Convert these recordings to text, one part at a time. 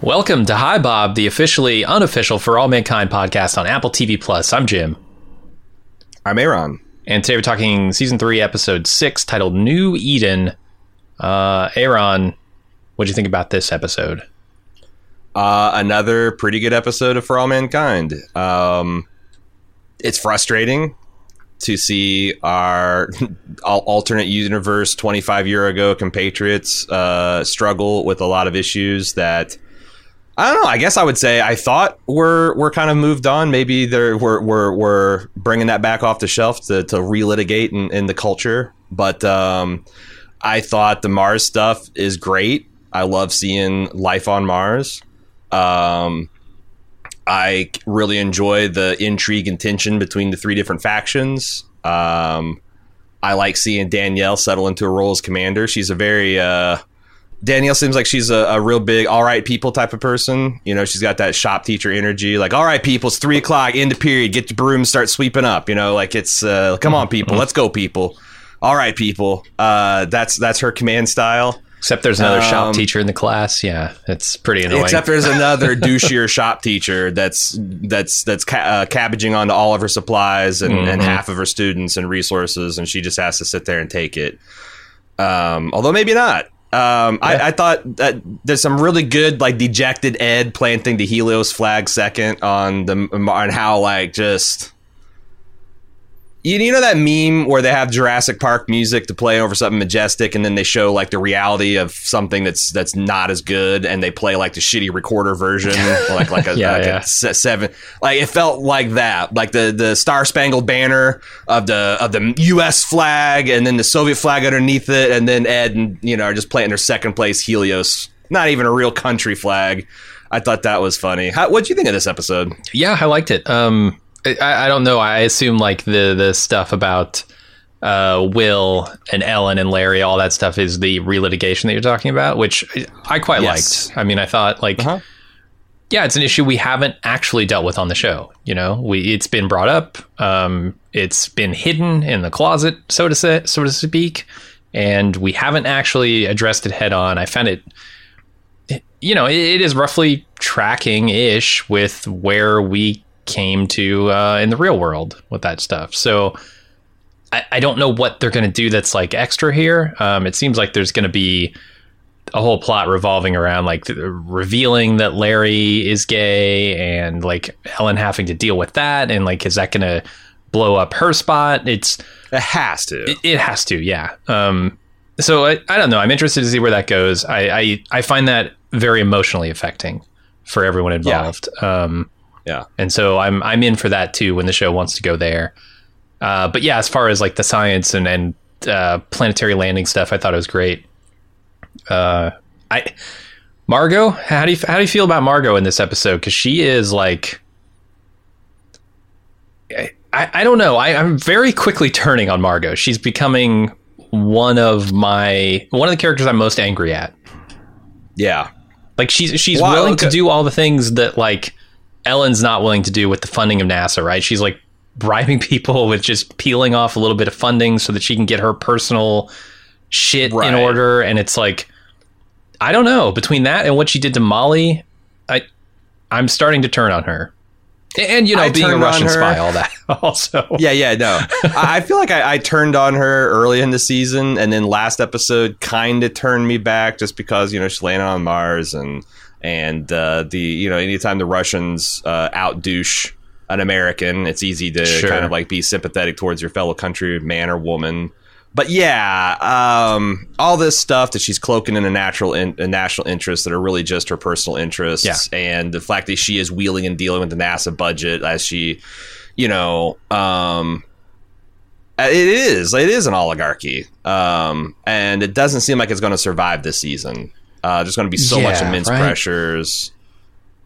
Welcome to Hi Bob, the officially unofficial For All Mankind podcast on Apple TV Plus. I'm Jim. I'm Aaron. And today we're talking season three, episode six, titled New Eden. Uh, Aaron, what do you think about this episode? Uh, another pretty good episode of For All Mankind. Um, it's frustrating to see our alternate universe 25 year ago compatriots uh, struggle with a lot of issues that I don't know. I guess I would say I thought we're we're kind of moved on. Maybe they're we're we're, we're bringing that back off the shelf to, to relitigate in, in the culture. But um, I thought the Mars stuff is great. I love seeing life on Mars. Um, I really enjoy the intrigue and tension between the three different factions. Um, I like seeing Danielle settle into a role as commander. She's a very uh, Danielle seems like she's a, a, real big all right people type of person. You know, she's got that shop teacher energy. Like, all right, people, it's three o'clock, end of period, get the broom, start sweeping up. You know, like it's uh, come on, people, let's go, people. All right, people. Uh, that's that's her command style. Except there's another um, shop teacher in the class. Yeah, it's pretty annoying. Except there's another douchier shop teacher that's that's that's ca- uh, cabbaging onto all of her supplies and, mm-hmm. and half of her students and resources, and she just has to sit there and take it. Um, although maybe not. Um, yeah. I, I, thought that there's some really good like dejected Ed planting the Helios flag second on the on how like just you, you know that meme where they have Jurassic Park music to play over something majestic, and then they show like the reality of something that's that's not as good, and they play like the shitty recorder version, like like a, yeah, like yeah. a seven. Like it felt like that, like the the Star Spangled Banner of the of the U.S. flag, and then the Soviet flag underneath it, and then Ed and you know are just playing their second place Helios, not even a real country flag. I thought that was funny. What do you think of this episode? Yeah, I liked it. Um, I, I don't know. I assume like the the stuff about uh, Will and Ellen and Larry, all that stuff is the relitigation that you're talking about, which I quite yes. liked. I mean, I thought like, uh-huh. yeah, it's an issue we haven't actually dealt with on the show. You know, we it's been brought up, um, it's been hidden in the closet, so to say, so to speak, and we haven't actually addressed it head on. I found it. You know, it, it is roughly tracking ish with where we came to uh, in the real world with that stuff. So I, I don't know what they're going to do that's like extra here. Um, it seems like there's going to be a whole plot revolving around like revealing that Larry is gay and like Ellen having to deal with that and like is that going to blow up her spot? It's it has to. It, it has to, yeah. Um, so I, I don't know. I'm interested to see where that goes. I I, I find that very emotionally affecting for everyone involved. Yeah. Um, yeah. And so I'm I'm in for that too when the show wants to go there. Uh, but yeah, as far as like the science and and uh, planetary landing stuff, I thought it was great. Uh, I Margo, how do you how do you feel about Margo in this episode? Because she is like, I, I don't know. I, I'm very quickly turning on Margo. She's becoming one of my one of the characters I'm most angry at. Yeah, like she's she's willing okay. to do all the things that like Ellen's not willing to do with the funding of NASA, right? She's like bribing people with just peeling off a little bit of funding so that she can get her personal shit right. in order. And it's like, I don't know. Between that and what she did to Molly, I I'm starting to turn on her. And you know, I being a Russian spy, all that also. Yeah, yeah, no. I feel like I, I, turned on her early in the season, and then last episode kind of turned me back just because you know she's landing on Mars and and uh, the you know anytime the Russians uh, out douche an American, it's easy to sure. kind of like be sympathetic towards your fellow country man or woman. But yeah, um, all this stuff that she's cloaking in a natural in, a national interest that are really just her personal interests, yeah. and the fact that she is wheeling and dealing with the NASA budget as she, you know, um, it is it is an oligarchy, um, and it doesn't seem like it's going to survive this season. Uh, there's going to be so yeah, much immense right? pressures.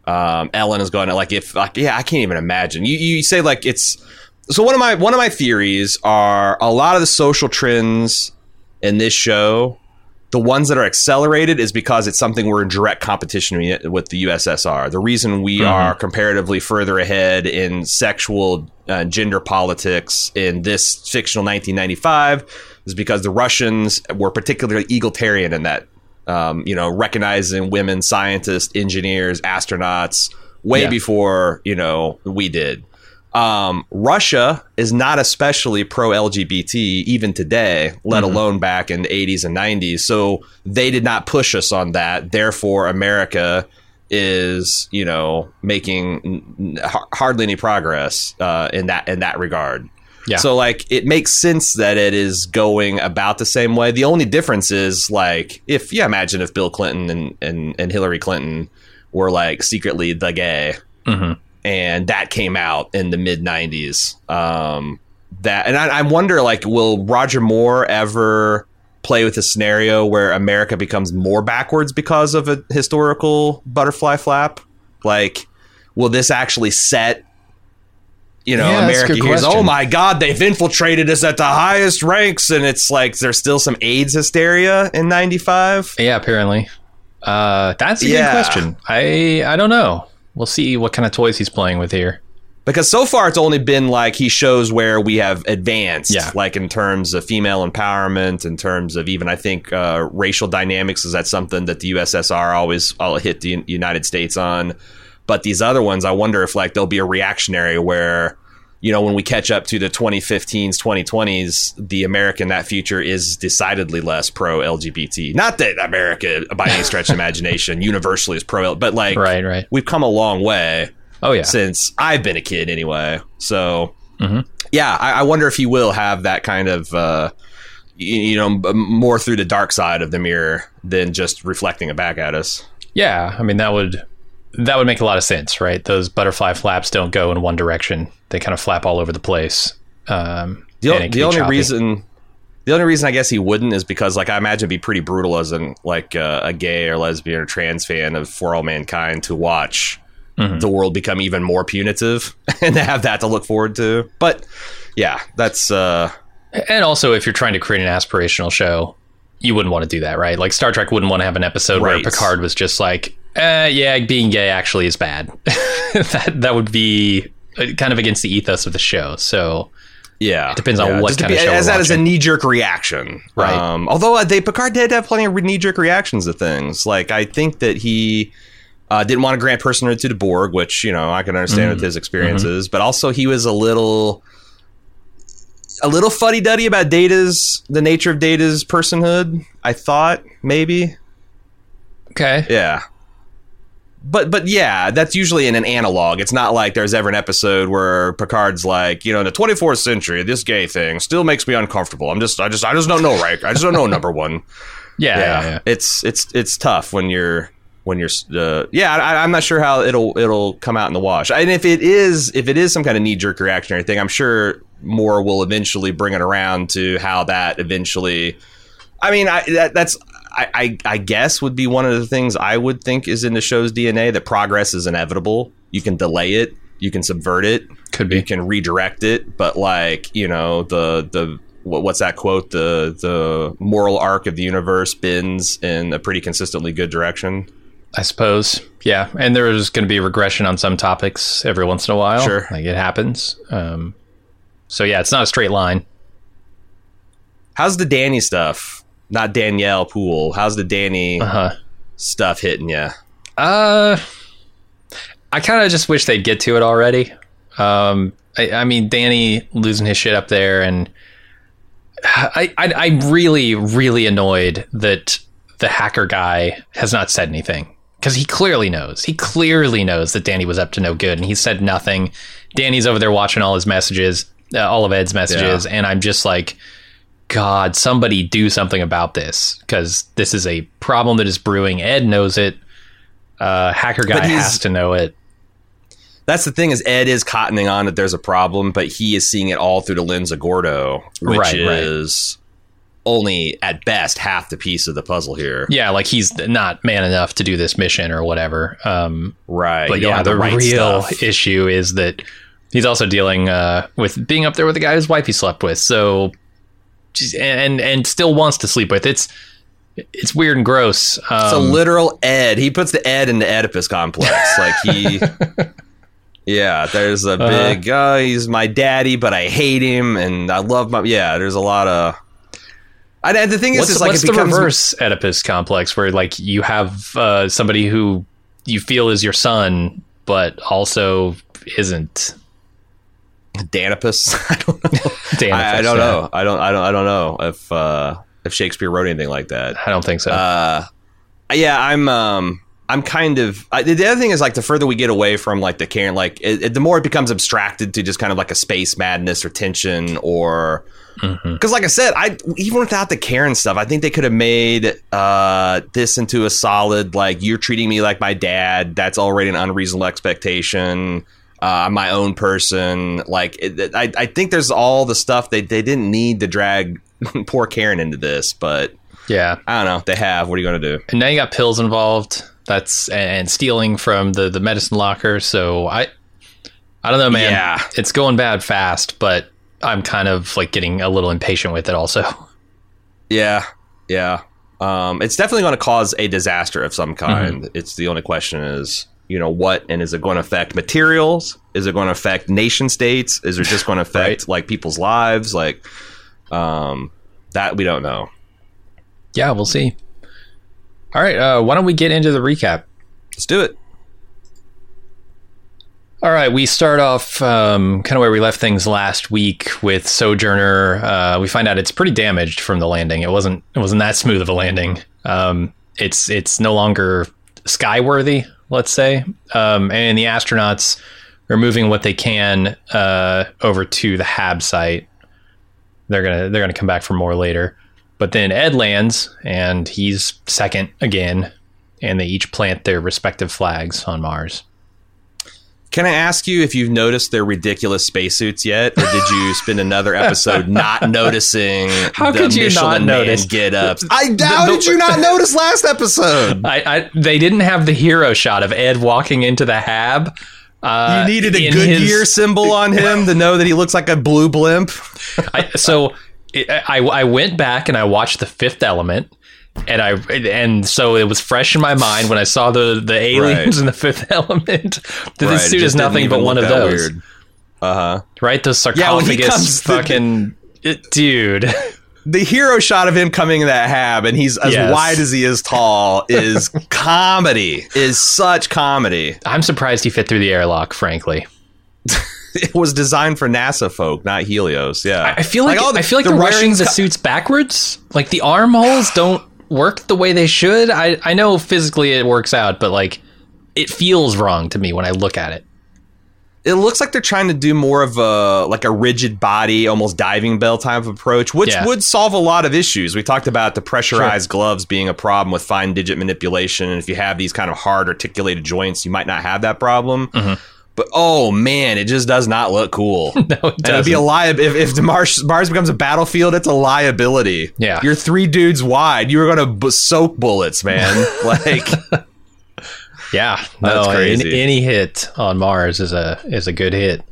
Um, Ellen is going to like if like yeah, I can't even imagine. You you say like it's so one of my one of my theories are a lot of the social trends in this show. The ones that are accelerated is because it's something we're in direct competition with the USSR. The reason we mm-hmm. are comparatively further ahead in sexual uh, gender politics in this fictional 1995 is because the Russians were particularly egalitarian in that Um, you know, recognizing women scientists, engineers, astronauts way Yeah. before you know we did. Um, Russia is not especially pro LGBT even today, let alone back in the 80s and 90s. So they did not push us on that. Therefore, America is you know making hardly any progress uh, in that in that regard. Yeah. So like it makes sense that it is going about the same way. The only difference is like if yeah, imagine if Bill Clinton and and, and Hillary Clinton were like secretly the gay Mhm. and that came out in the mid 90s um that and I, I wonder like will roger moore ever play with a scenario where america becomes more backwards because of a historical butterfly flap like will this actually set you know Yeah, america hears oh my god they've infiltrated us at the highest ranks and it's like there's still some aids hysteria in 95 Yeah, apparently. Uh, that's a Yeah. good question. I I don't know. We'll see what kind of toys he's playing with here. because so far it's only been like he shows where we have advanced Yeah. like in terms of female empowerment in terms of even i think uh, racial dynamics is that something that the ussr always all hit the united states on but these other ones i wonder if like there'll be a reactionary where you know when we catch up to the 2015s 2020s the american that future is decidedly less pro lgbt not that america by any stretch of imagination universally is pro but like Right, right. we've come a long way Oh yeah. since I've been a kid anyway. So Mhm. yeah, I, I wonder if he will have that kind of uh, you, you know more through the dark side of the mirror than just reflecting it back at us. Yeah, I mean that would that would make a lot of sense, right? Those butterfly flaps don't go in one direction; they kind of flap all over the place. Um, The, the only choppy. reason. The only reason I guess he wouldn't is because, like, I imagine it'd be pretty brutal as an like uh, a gay or lesbian or trans fan of For All Mankind to watch Mhm. the world become even more punitive and to have that to look forward to. But yeah, that's uh, and also if you're trying to create an aspirational show, you wouldn't want to do that, right? Like Star Trek wouldn't want to have an episode where Picard was just like, uh, "Yeah, being gay actually is bad." that that would be uh, kind of against the ethos of the show. So Yeah, It depends on yeah, what kind of be- show As that is a knee jerk reaction, Right. Um, although uh, they Picard did have plenty of knee jerk reactions to things. Like I think that he uh, didn't want to grant personhood to the Borg, which you know I can understand Mm. with his experiences. But also he was a little. A little fuddy duddy about Data's the nature of Data's personhood. I thought maybe, okay, yeah, but but yeah, that's usually in an analog. It's not like there's ever an episode where Picard's like, you know, in the 24th century, this gay thing still makes me uncomfortable. I'm just, I just, I just don't know, right? I just don't know. Number one, yeah, yeah, yeah, it's it's it's tough when you're when you're, uh, yeah, I, I'm not sure how it'll it'll come out in the wash. And if it is, if it is some kind of knee jerk reactionary thing, I'm sure Moore will eventually bring it around to how that eventually. I mean, I that, that's I, I I guess would be one of the things I would think is in the show's DNA that progress is inevitable. You can delay it, you can subvert it, Could be, you can redirect it, but like you know the the what's that quote? The the moral arc of the universe bends in a pretty consistently good direction. I suppose. Yeah, and there's going to be regression on some topics every once in a while. Sure. like it happens. Um, so yeah, it's not a straight line. How's the Danny stuff? Not Danielle Poole. How's the Danny Uh huh. stuff hitting you? Uh, I kind of just wish they'd get to it already. Um, I, I mean, Danny losing his shit up there, and I, I, I'm really, really annoyed that the hacker guy has not said anything because he clearly knows. He clearly knows that Danny was up to no good, and he said nothing. Danny's over there watching all his messages, uh, all of Ed's messages, and I'm just like. God, somebody do something about this because this is a problem that is brewing. Ed knows it. Uh, hacker guy has to know it. That's the thing is Ed is cottoning on that there's a problem, but he is seeing it all through the lens of Gordo, which Right, right. is only at best half the piece of the puzzle here. Yeah, like he's not man enough to do this mission or whatever. Um, Right. but yeah, have the, right real stuff. issue is that he's also dealing uh, with being up there with the guy whose wife he slept with. So, and and still wants to sleep with. It's it's weird and gross. Um, It's a literal Ed. He puts the Ed in the Oedipus complex. Like he, yeah. There's a big. Oh, he's my daddy, but I hate him, and I love my. Yeah. There's a lot of. I, and the thing is, is like what's it the reverse Oedipus complex, where like you have uh, somebody who you feel is your son, but also isn't? Danipus. I don't know. Danipus, I, I don't yeah. know. I don't. I don't. I don't know if uh, if Shakespeare wrote anything like that. I don't think so. Uh, yeah, I'm. Um, I'm kind of. I, the other thing is like the further we get away from like the Karen, like it, it- the more it becomes abstracted to just kind of like a space madness or tension or. Because, like I said, I even without the Karen stuff, I think they could have made uh, this into a solid like you're treating me like my dad. That's already an unreasonable expectation. Uh, I'm my own person. Like it, I, I think there's all the stuff they they didn't need to drag poor Karen into this, but Yeah, I don't know. They have. What are you going to do? and now you got pills involved. That's and stealing from the the medicine locker. So I, I don't know, man. Yeah. it's going bad fast, but I'm kind of like getting a little impatient with it. Also, Yeah, yeah. Um, it's definitely going to cause a disaster of some kind. It's the only question is, you know, what and is it going to affect materials? Is it going to affect nation states? Is it just going to affect Right. like people's lives? Like, um, that we don't know. yeah, we'll see. All right, uh, why don't we get into the recap? Let's do it. All right, we start off um, kind of where we left things last week with Sojourner. Uh, we find out it's pretty damaged from the landing. It wasn't it wasn't that smooth of a landing. Um, it's it's no longer skyworthy, let's say. Um, and the astronauts are moving what they can uh, over to the Hab site. They're gonna they're gonna come back for more later. But then Ed lands, and he's second again, and they each plant their respective flags on Mars. Can I ask you if you've noticed their ridiculous spacesuits yet, or did you spend another episode not noticing How the could you Michelin not Man notice? get ups? I The- how did you not notice last episode? I, I they didn't have the hero shot of Ed walking into the hab. Uh, You needed a in Goodyear his- symbol on him to know that he looks like a blue blimp. I, so it, I I went back and I watched the Fifth Element, and I and so it was fresh in my mind when I saw the the aliens Right. in the Fifth Element. That Right, this suit is nothing but one of those. Uh huh. right? Those Yeah, sarcophagus the- fucking it- dude. The hero shot of him coming in that hab and he's as Yes. wide as he is tall is comedy. Is such comedy. I'm surprised he fit through the airlock. Frankly, It was designed for NASA folk, not Helios. Yeah, I feel like, the- I feel like the they're wearing the suits backwards. Like the armholes don't work the way they should. I I know physically it works out, but like it feels wrong to me when I look at it. it looks like they're trying to do more of a like a rigid body, almost diving bell type of approach, which Yeah. would solve a lot of issues. We talked about the pressurized gloves being a problem with fine digit manipulation, and if you have these kind of hard articulated joints, you might not have that problem. Mhm. But oh man, it just does not look cool. No, it And it'd be a lie if, if Mars, Mars becomes a battlefield. It's a liability. Yeah. you're three dudes wide. You're gonna b- soak bullets, man. like, yeah, That's no, crazy. Any, any hit on Mars is a is a good hit.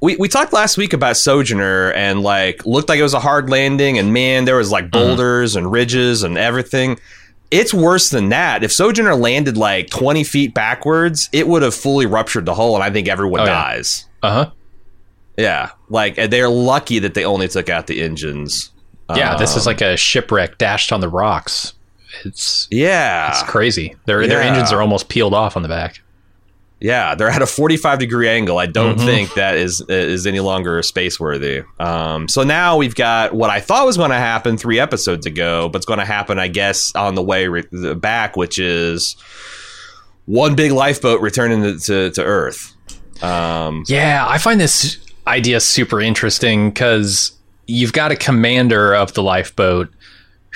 we we talked last week about Sojourner and like looked like it was a hard landing, and man, there was like mm-hmm. boulders and ridges and everything. It's worse than that. If Sojourner landed like 20 feet backwards, it would have fully ruptured the hull, and I think everyone Oh, yeah. dies. Uh huh. Yeah, like they're lucky that they only took out the engines. Yeah, this is Um, like a shipwreck dashed on the rocks. It's yeah, it's crazy. Their their engines are almost peeled off on the back. Yeah, they're at a 45 degree angle. I don't Mhm. think that is is any longer space worthy. Um, so now we've got what I thought was going to happen three episodes ago, but it's going to happen, I guess, on the way re- the back, which is one big lifeboat returning to, to, to Earth. Um, Yeah, I find this idea super interesting because you've got a commander of the lifeboat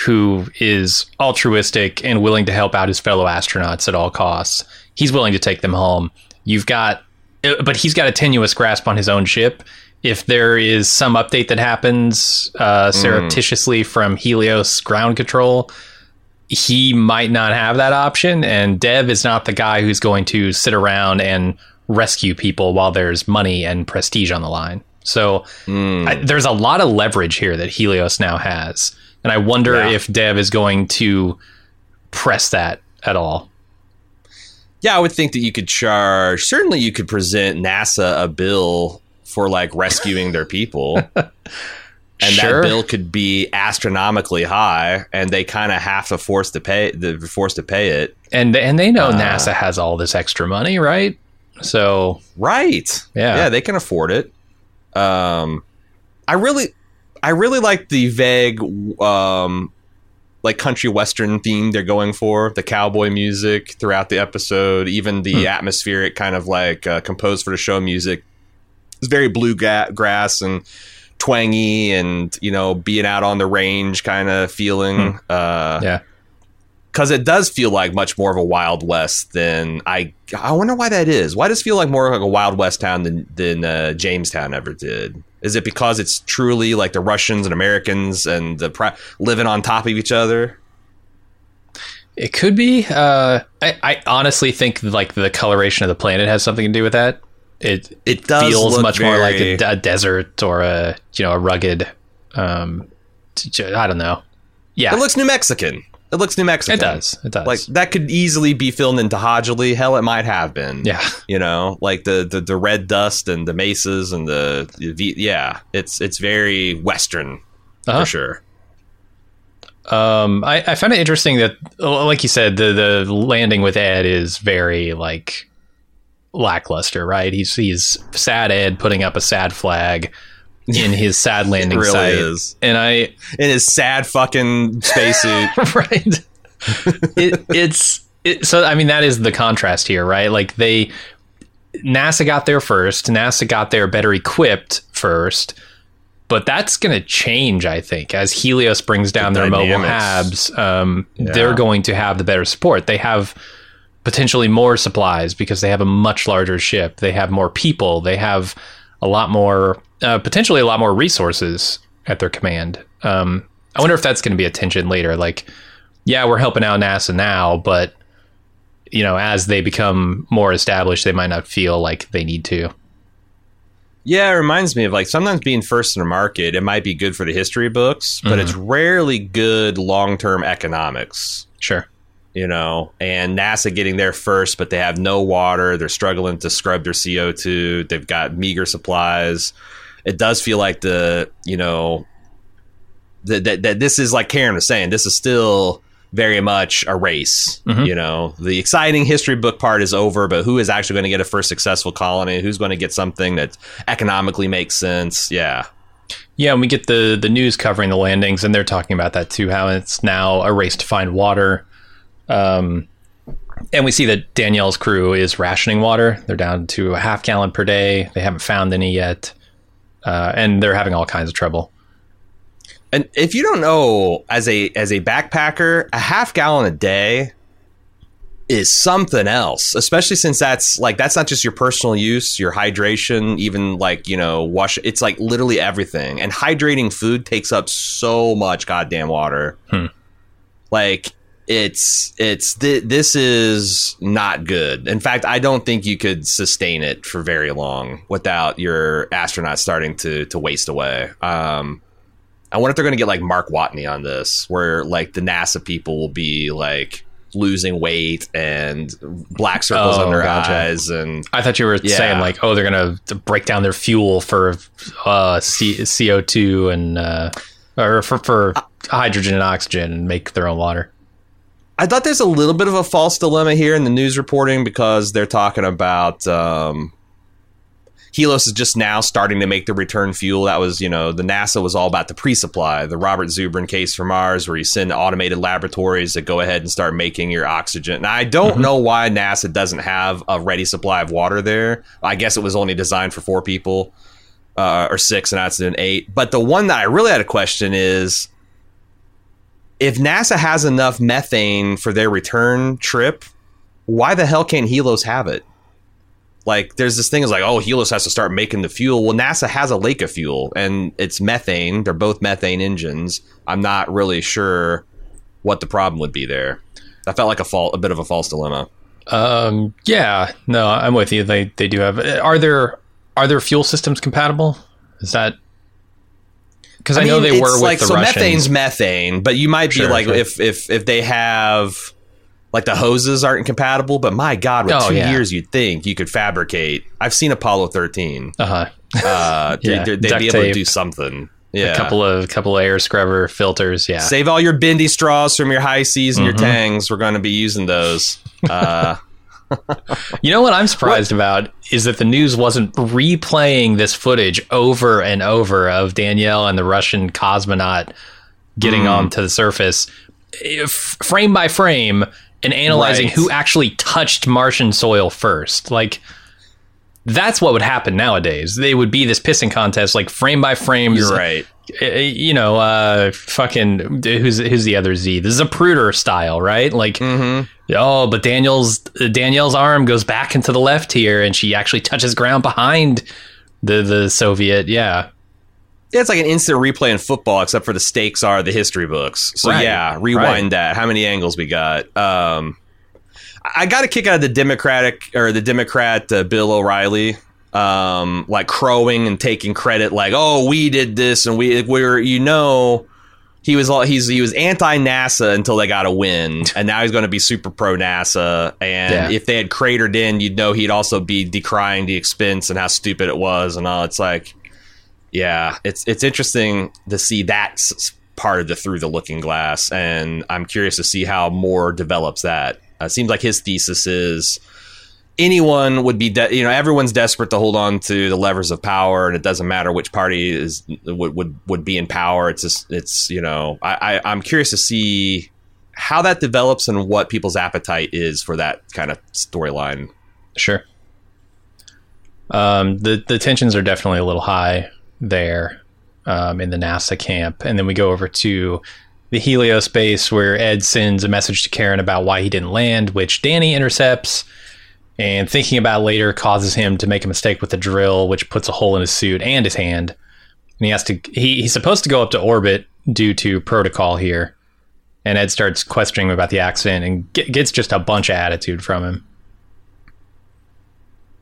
who is altruistic and willing to help out his fellow astronauts at all costs. He's willing to take them home. You've got, uh, but he's got a tenuous grasp on his own ship. If there is some update that happens uh, surreptitiously from Helios ground control, he might not have that option. And Dev is not the guy who's going to sit around and rescue people while there's money and prestige on the line. So mm, I, there's a lot of leverage here that Helios now has. And I wonder Yeah. if Dev is going to press that at all. Yeah, I would think that you could charge. Certainly, you could present NASA a bill for like rescuing their people. and Sure. that bill could be astronomically high, and they kind of have to force to pay the forced to pay it. and and they know Uh, NASA has all this extra money, right? So Right. Yeah. Yeah, they can afford it. Um I really I really like the vague um like country western theme they're going for, the cowboy music throughout the episode, even the Hmm. atmospheric kind of like uh, composed for the show music. It's very bluegrass and twangy and, you know, being out on the range kind of feeling. Uh yeah, because it does feel like much more of a Wild West than I. I wonder why that is. Why does it feel like more like a Wild West town than than uh, Jamestown ever did? Is it because it's truly like the Russians and Americans and the pri- living on top of each other? it could be. Uh, I, I honestly think like the coloration of the planet has something to do with that. It It feels much more like a, a desert or a you know a rugged. Um, I don't know. Yeah, It looks New Mexican. It looks New Mexican. it does. It does. Like that could easily be filmed in To'hajiilee. Hell, it might have been. yeah, You know, like the, the, the red dust and the mesas and the, the yeah, it's it's very Western Uh-huh. for sure. Um, I, I found it interesting that, like you said, the the landing with Ed is very like lackluster, right? He's he's sad Ed putting up a sad flag in his sad landing really site, is. and I in his sad fucking spacesuit. right. it, it's it, so. I mean, that is the contrast here, right? Like they NASA got there first. NASA got there better equipped first. But that's going to change, I think, as Helios brings down The their mobile habs. Um, Yeah. They're going to have the better support. They have potentially more supplies because they have a much larger ship. They have more people. They have a lot more, uh, potentially a lot more resources at their command. Um, I wonder if that's going to be a tension later. Like, yeah, we're helping out NASA now, but you know, as they become more established, they might not feel like they need to. Yeah, it reminds me of like sometimes being first in a market, it might be good for the history books, but it's rarely good long term economics. Sure. You know, and NASA getting there first, but they have no water. They're struggling to scrub their CO2. They've got meager supplies. It does feel like the, you know, that, that, that this is like Karen was saying, this is still very much a race. Mhm. You know, the exciting history book part is over, but who is actually going to get a first successful colony? Who's going to get something that economically makes sense? Yeah. Yeah, and we get the the news covering the landings, and they're talking about that too. How it's now a race to find water. Um, and we see that Danielle's crew is rationing water. They're down to a half gallon per day. They haven't found any yet, uh, and they're having all kinds of trouble. And if you don't know, as a as a backpacker, a half gallon a day is something else. Especially since that's like that's not just your personal use, your hydration, even like you know wash. It's like literally everything. And hydrating food takes up so much goddamn water. Hmm. Like it's it's th- this is not good. In fact, I don't think you could sustain it for very long without your astronaut starting to to waste away. Um, I wonder if they're going to get like Mark Watney on this, where like the NASA people will be like losing weight and black circles Oh, under their gotcha. eyes, and I thought you were Yeah. saying like, oh, they're gonna break down their fuel for uh, C- CO two and uh, or for for hydrogen and oxygen and make their own water. I thought there's a little bit of a false dilemma here in the news reporting because they're talking about um, Helios is just now starting to make the return fuel. That was, you know, the NASA was all about the pre-supply, the Robert Zubrin case for Mars, where you send automated laboratories that go ahead and start making your oxygen. Now, I don't know why NASA doesn't have a ready supply of water there. I guess it was only designed for four people uh, or six, and now it's an eight. But the one that I really had a question is if NASA has enough methane for their return trip, why the hell can't Helios have it? Like, there's this thing is like, oh, Helios has to start making the fuel. Well, NASA has a lake of fuel, and it's methane. They're both methane engines. I'm not really sure what the problem would be there. That felt like a fault, a bit of a false dilemma. Um, yeah, no, I'm with you. They they do have. Are there are their fuel systems compatible? Is that because I, know mean, they were with like the so methane's methane, but you might be Sure, like sure. if if if they have like the hoses aren't compatible, but my god, with Oh, two yeah. years you'd think you could fabricate. I've seen Apollo 13. uh huh. Uh, Yeah, they, they'd duct be able to do something. Yeah. A couple of couple of air scrubber filters. Yeah. Save all your bendy straws from your high seas and your tangs. We're going to be using those. Uh, You know what I'm surprised about is that the news wasn't replaying this footage over and over of Danielle and the Russian cosmonaut getting onto the surface, if, frame by frame, and analyzing Right. who actually touched Martian soil first. Like, that's what would happen nowadays. They would be this pissing contest, like frame by frame. you're right. uh, You know, uh, fucking who's who's the other Z? The Zapruder style, right? Like, Mm-hmm. Oh, but Daniel's Danielle's arm goes back into the left here, and she actually touches ground behind the the Soviet. Yeah, Yeah, it's like an instant replay in football, except for the stakes are the history books. So Right, yeah, rewind right. that. How many angles we got? Um, I got a kick out of the Democratic or the Democrat uh, Bill O'Reilly, um, like crowing and taking credit, like, "Oh, we did this," and we we're you know. He was all he's he was anti NASA until they got a win, and now he's going to be super pro NASA. And Yeah. if they had cratered in, you'd know he'd also be decrying the expense and how stupid it was and all. It's like, yeah, it's it's interesting to see that part of the through the looking glass, and I'm curious to see how Moore develops that. Uh, it seems like his thesis is anyone would be, de- you know, everyone's desperate to hold on to the levers of power, and it doesn't matter which party is would would, would be in power. It's just it's you know, I, I I'm curious to see how that develops and what people's appetite is for that kind of storyline. sure. Um, the the tensions are definitely a little high there um, in the NASA camp, and then we go over to the Helios base where Ed sends a message to Karen about why he didn't land, which Danny intercepts. And thinking about it later causes him to make a mistake with the drill, which puts a hole in his suit and his hand. And he has to he, he's supposed to go up to orbit due to protocol here. And Ed starts questioning him about the accident and get, gets just a bunch of attitude from him.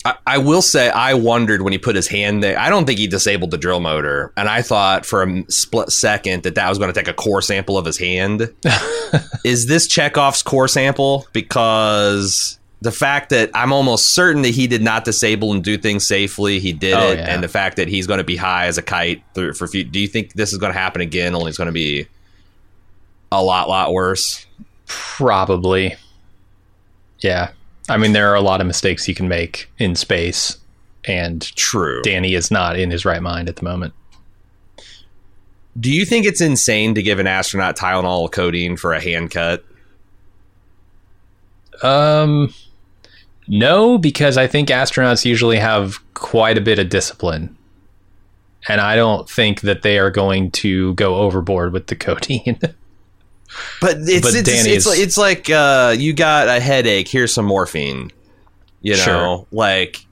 I, I will say I wondered when he put his hand there. I don't think he disabled the drill motor, and I thought for a split second that that was going to take a core sample of his hand. Is this Chekhov's core sample? Because the fact that I'm almost certain that he did not disable and do things safely, he did Oh, it, yeah. and the fact that he's going to be high as a kite through, for. few- Do you think this is going to happen again? Only it's going to be a lot, lot worse. Probably. Yeah. I mean, there are a lot of mistakes you can make in space, and True. Danny is not in his right mind at the moment. Do you think it's insane to give an astronaut Tylenol codeine for a hand cut? Um, no, because I think astronauts usually have quite a bit of discipline. And I don't think that they are going to go overboard with the codeine. But it's But it's, it's, like, it's like uh, you got a headache. Here's some morphine. You know, Sure. like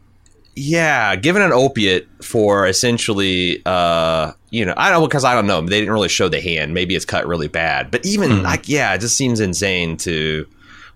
yeah, given an opiate for essentially, uh, you know, I don't because I don't know. They didn't really show the hand. Maybe it's cut really bad. But even Mhm. like yeah, it just seems insane to.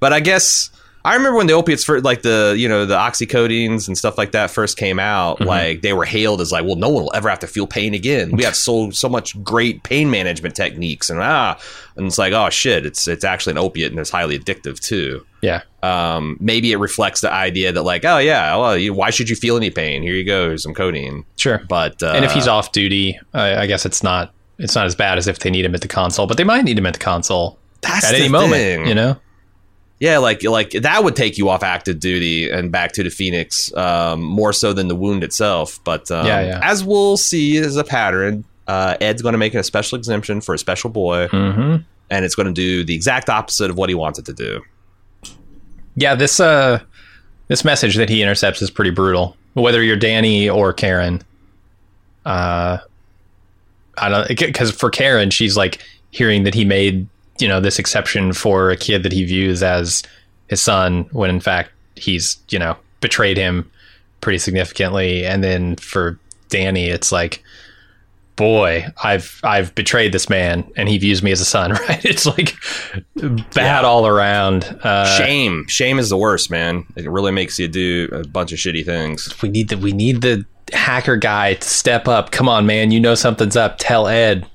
But I guess I remember when the opiates for like the you know the oxycodines and stuff like that first came out. Mhm. Like they were hailed as like, well, no one will ever have to feel pain again. We have so so much great pain management techniques and ah, and it's like oh shit, it's it's actually an opiate and it's highly addictive too. yeah. Um, maybe it reflects the idea that like oh yeah, well, you, why should you feel any pain? Here you go, here's some codeine. Sure. But uh, and if he's off duty, I, I guess it's not it's not as bad as if they need him at the console, but they might need him at the console that's at the any moment, you know? Yeah, like like that would take you off active duty and back to the Phoenix um, more so than the wound itself. But um, Yeah, yeah. as we'll see as a pattern, uh, Ed's going to make a special exemption for a special boy, Mm-hmm. and it's going to do the exact opposite of what he wants it to do. Yeah, this uh this message that he intercepts is pretty brutal. Whether you're Danny or Karen, uh, I don't because for Karen, she's like hearing that he made you know this exception for a kid that he views as his son, when in fact he's you know betrayed him pretty significantly. And then for Danny, it's like, boy, I've I've betrayed this man, and he views me as a son. Right? It's like bad Yeah. all around. Uh, shame, shame is the worst, man. It really makes you do a bunch of shitty things. we need the we need the hacker guy to step up. Come on, man, you know something's up. Tell Ed.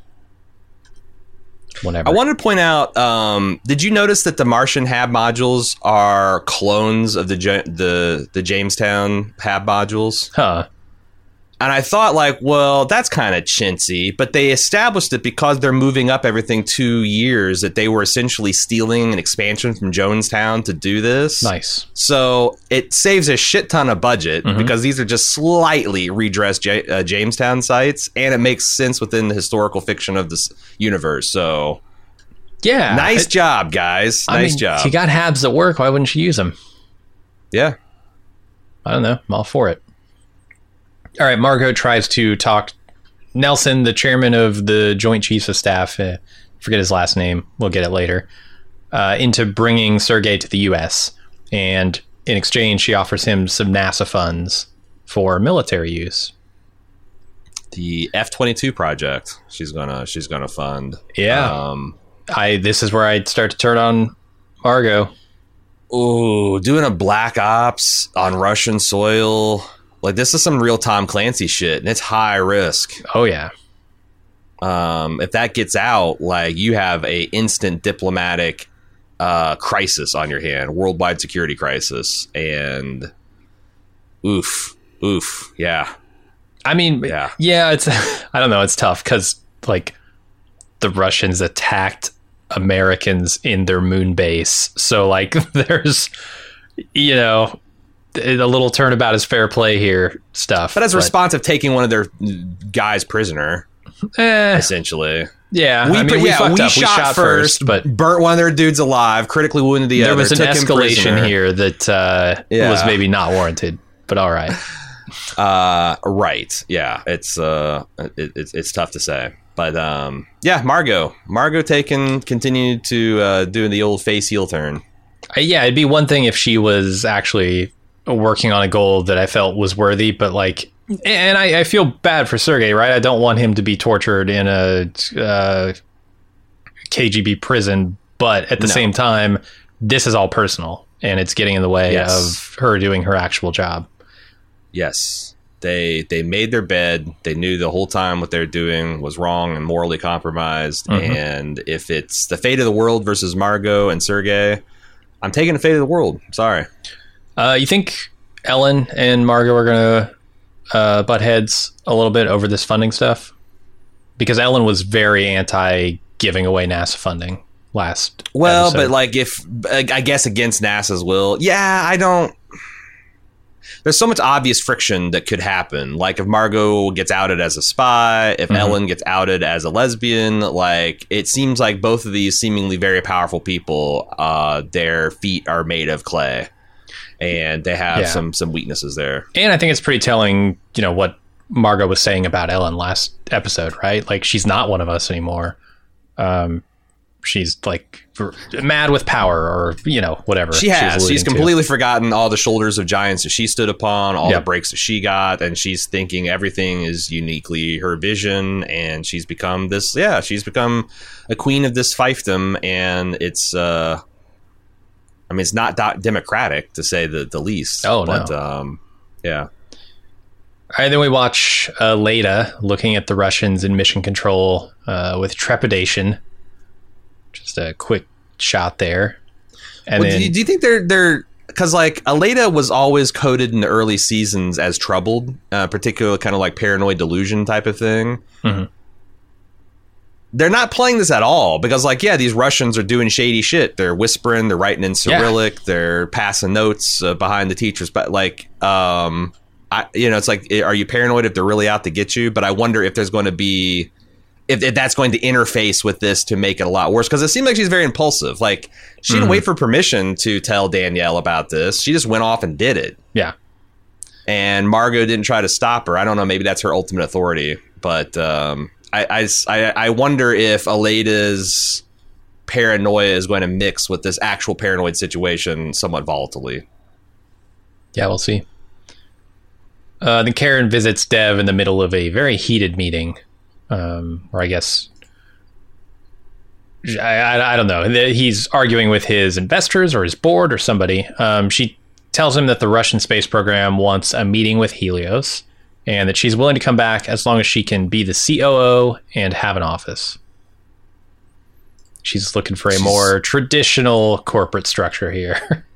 I wanted to point out. Um, did you notice that the Martian Hab modules are clones of the the the Jamestown Hab modules? huh? And I thought, like, well, that's kind of chintzy, but they established it because they're moving up everything two years that they were essentially stealing an expansion from Jonestown to do this. Nice. So it saves a shit ton of budget Mhm. because these are just slightly redressed J- uh, Jamestown sites, and it makes sense within the historical fiction of this universe. So Yeah. nice It- job, guys. I nice mean, job. You got Habs at work. Why wouldn't you use them? yeah. I don't know. I'm all for it. All right. Margo tries to talk Nelson, the chairman of the Joint Chiefs of Staff, uh, forget his last name. We'll get it later. Uh, into bringing Sergei to the U.S. And in exchange, she offers him some NASA funds for military use. The F twenty two project. She's gonna she's gonna fund. Yeah. Um, I. This is where I'd start to turn on Margo. Ooh, doing a black ops on Russian soil. Like this is some real Tom Clancy shit, and it's high risk. Oh yeah. Um, if that gets out, like you have a instant diplomatic uh, crisis on your hand, worldwide security crisis, and oof, oof, yeah, I mean, Yeah. yeah, it's I don't know, it's tough because like the Russians attacked Americans in their moon base, so like there's you know a little turnabout is fair play here stuff. but as a response of taking one of their guys prisoner, eh, essentially. yeah, We, I mean, we yeah, fucked we up. shot, we shot first, but burnt one of their dudes alive, critically wounded the there other. There was an escalation here that uh, Yeah. was maybe not warranted. But all right, Uh, right. Yeah. It's uh, it, it's it's tough to say, but um, yeah. Margo, Margo taken continued to uh, doing the old face heel turn. Uh, yeah, it'd be one thing if she was actually working on a goal that I felt was worthy, but like, and I, I feel bad for Sergey, right? I don't want him to be tortured in a uh, KGB prison, but at the No. same time, this is all personal and it's getting in the way Yes. of her doing her actual job. Yes, they they made their bed. They knew the whole time what they're doing was wrong and morally compromised. Mhm. And if it's the fate of the world versus Margo and Sergey, I'm taking the fate of the world. Sorry. Uh, you think Ellen and Margo are going to uh, butt heads a little bit over this funding stuff? Because Ellen was very anti giving away NASA funding last. Well, episode. but like if I guess against NASA's will, yeah, I don't. There's so much obvious friction that could happen. Like if Margo gets outed as a spy, if Mhm. Ellen gets outed as a lesbian, like it seems like both of these seemingly very powerful people, uh, their feet are made of clay, and they have Yeah. some some weaknesses there. and I think it's pretty telling, you know, what Margo was saying about Ellen last episode, right? Like she's not one of us anymore. Um, she's like mad with power, or you know, whatever. She has. She's to. completely forgotten all the shoulders of giants that she stood upon, all Yep. the breaks that she got, and she's thinking everything is uniquely her vision. And she's become this. Yeah, she's become a queen of this fiefdom, and it's. uh I mean, it's not do- democratic to say the the least. Oh, no. but, um, yeah. All right, then we watch uh, Leda looking at the Russians in mission control uh, with trepidation. Just a quick shot there, and Well, then do, you, do you think they're they're because like Aleida was always coded in the early seasons as troubled, uh, particularly kind of like paranoid delusion type of thing. Mhm. They're not playing this at all because, like, yeah, these Russians are doing shady shit. They're whispering, they're writing in Cyrillic, they're passing notes uh, behind the teachers. But like, um, I, you know, it's like, are you paranoid if they're really out to get you? But I wonder if there's going to be if, if that's going to interface with this to make it a lot worse because it seemed like she's very impulsive. Like she didn't Mhm. wait for permission to tell Danielle about this. She just went off and did it. yeah, And Margo didn't try to stop her. I don't know. Maybe that's her ultimate authority. But um, I, I, I, wonder if Aleida's paranoia is going to mix with this actual paranoid situation somewhat volatilely. yeah, we'll see. Uh, then Karen visits Dev in the middle of a very heated meeting, um, or I guess I, I, I don't know. He's arguing with his investors or his board or somebody. Um, she tells him that the Russian space program wants a meeting with Helios and that she's willing to come back as long as she can be the COO and have an office. She's looking for a She's- more traditional corporate structure here.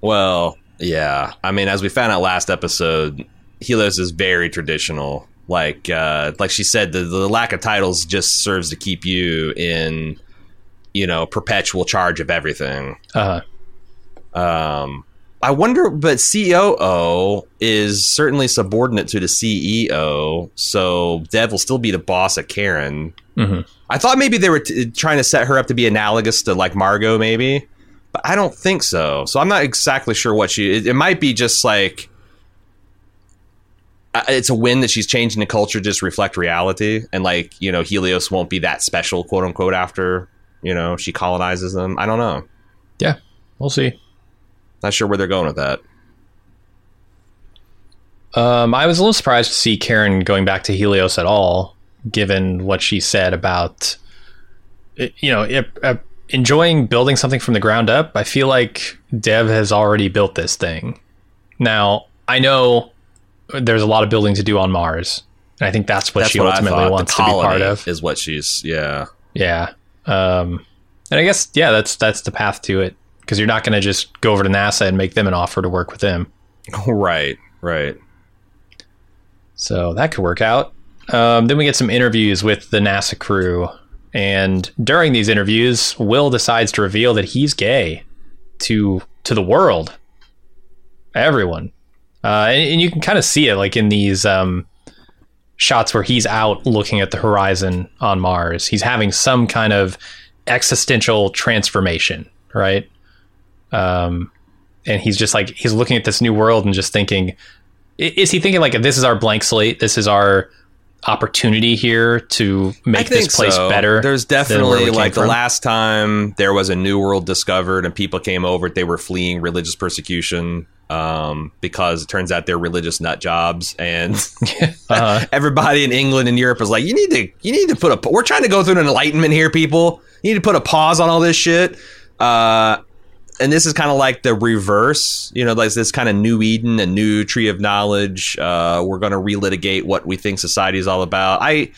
Well, yeah. I mean, as we found out last episode, Helios is very traditional. Like uh, like she said, the, the lack of titles just serves to keep you in, you know, perpetual charge of everything. Uh, huh. Um, I wonder, but COO is certainly subordinate to the CEO, so Dev will still be the boss of Karen. mhm. I thought maybe they were t- trying to set her up to be analogous to like Margo, maybe, but I don't think so. So I'm not exactly sure what she. It, it might be just like it's a win that she's changing the culture, just reflect reality, and like you know, Helios won't be that special, quote unquote, after you know she colonizes them. I don't know. Yeah, we'll see. Not sure where they're going with that. Um, I was a little surprised to see Karen going back to Helios at all, given what she said about, you know, it, uh, enjoying building something from the ground up. I feel like Dev has already built this thing. Now, I know there's a lot of building to do on Mars, and I think that's what That's she what ultimately wants to be part of. is what she's. Yeah, Yeah. Um, and I guess yeah, that's that's the path to it because you're not going to just go over to NASA and make them an offer to work with them. right, right. So that could work out. Um, then we get some interviews with the NASA crew, and during these interviews, Will decides to reveal that he's gay to to the world, everyone, uh, and, and you can kind of see it like in these um, shots where he's out looking at the horizon on Mars. He's having some kind of existential transformation, right? Um, and he's just like he's looking at this new world and just thinking is he thinking like this is our blank slate this is our opportunity here to make this place so. better There's definitely like the from? last time there was a new world discovered and people came over, they were fleeing religious persecution um, because it turns out they're religious nut jobs, and Uh-huh. everybody in England and Europe is like, you need to, you need to put a. We're trying to go through an enlightenment here, people. You need to put a pause on all this shit. Uh, and this is kind of like the reverse, you know, like this kind of new Eden, a new tree of knowledge. Uh, we're going to relitigate what we think society is all about. I,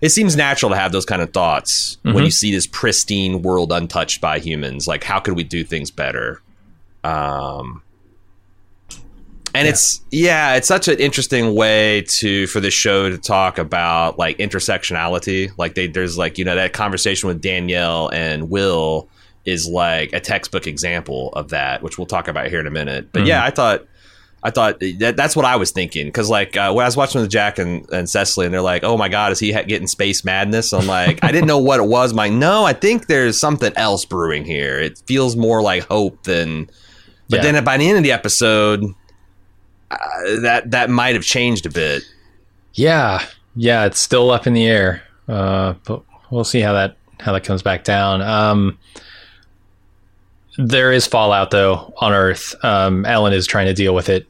it seems natural to have those kind of thoughts when Mhm. you see this pristine world untouched by humans. Like, how could we do things better? Um, and it's yeah, it's such an interesting way to for this show to talk about like intersectionality. Like they there's like you know that conversation with Danielle and Will is like a textbook example of that, which we'll talk about here in a minute. But yeah, I thought I thought that that's what I was thinking because like uh, when I was watching with Jack and, and Cecily and they're like, oh my god, is he ha- getting space madness? I'm like, I didn't know what it was. I'm like, no, I think there's something else brewing here. It feels more like hope than. But Yeah. then by the end of the episode, uh, that that might have changed a bit. yeah yeah it's still up in the air uh, but we'll see how that how that comes back down um, there is fallout though on earth. Um, ellen is trying to deal with it.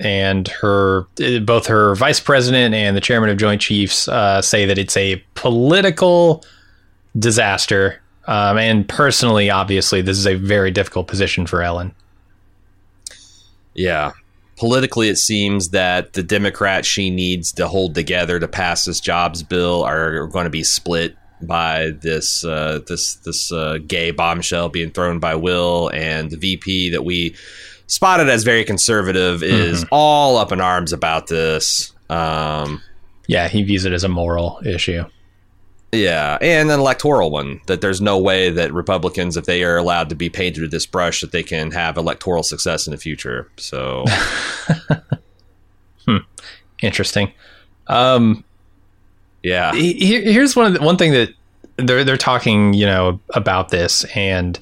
And her eh, both her vice president and the chairman of joint chiefs uh, say that it's a political disaster. Um, and personally obviously this is a very difficult position for ellen. Yeah. Politically, it seems that the Democrats she needs to hold together to pass this jobs bill are going to be split by this uh, this this uh, gay bombshell being thrown by Will and the VP that we spotted as very conservative is all up in arms about this. Um, yeah he views it as a moral issue Yeah, and an electoral one that there's no way that Republicans, if they are allowed to be painted with this brush, that they can have electoral success in the future. So interesting um, yeah, He- here's one the, one thing that they're they're talking you know about this and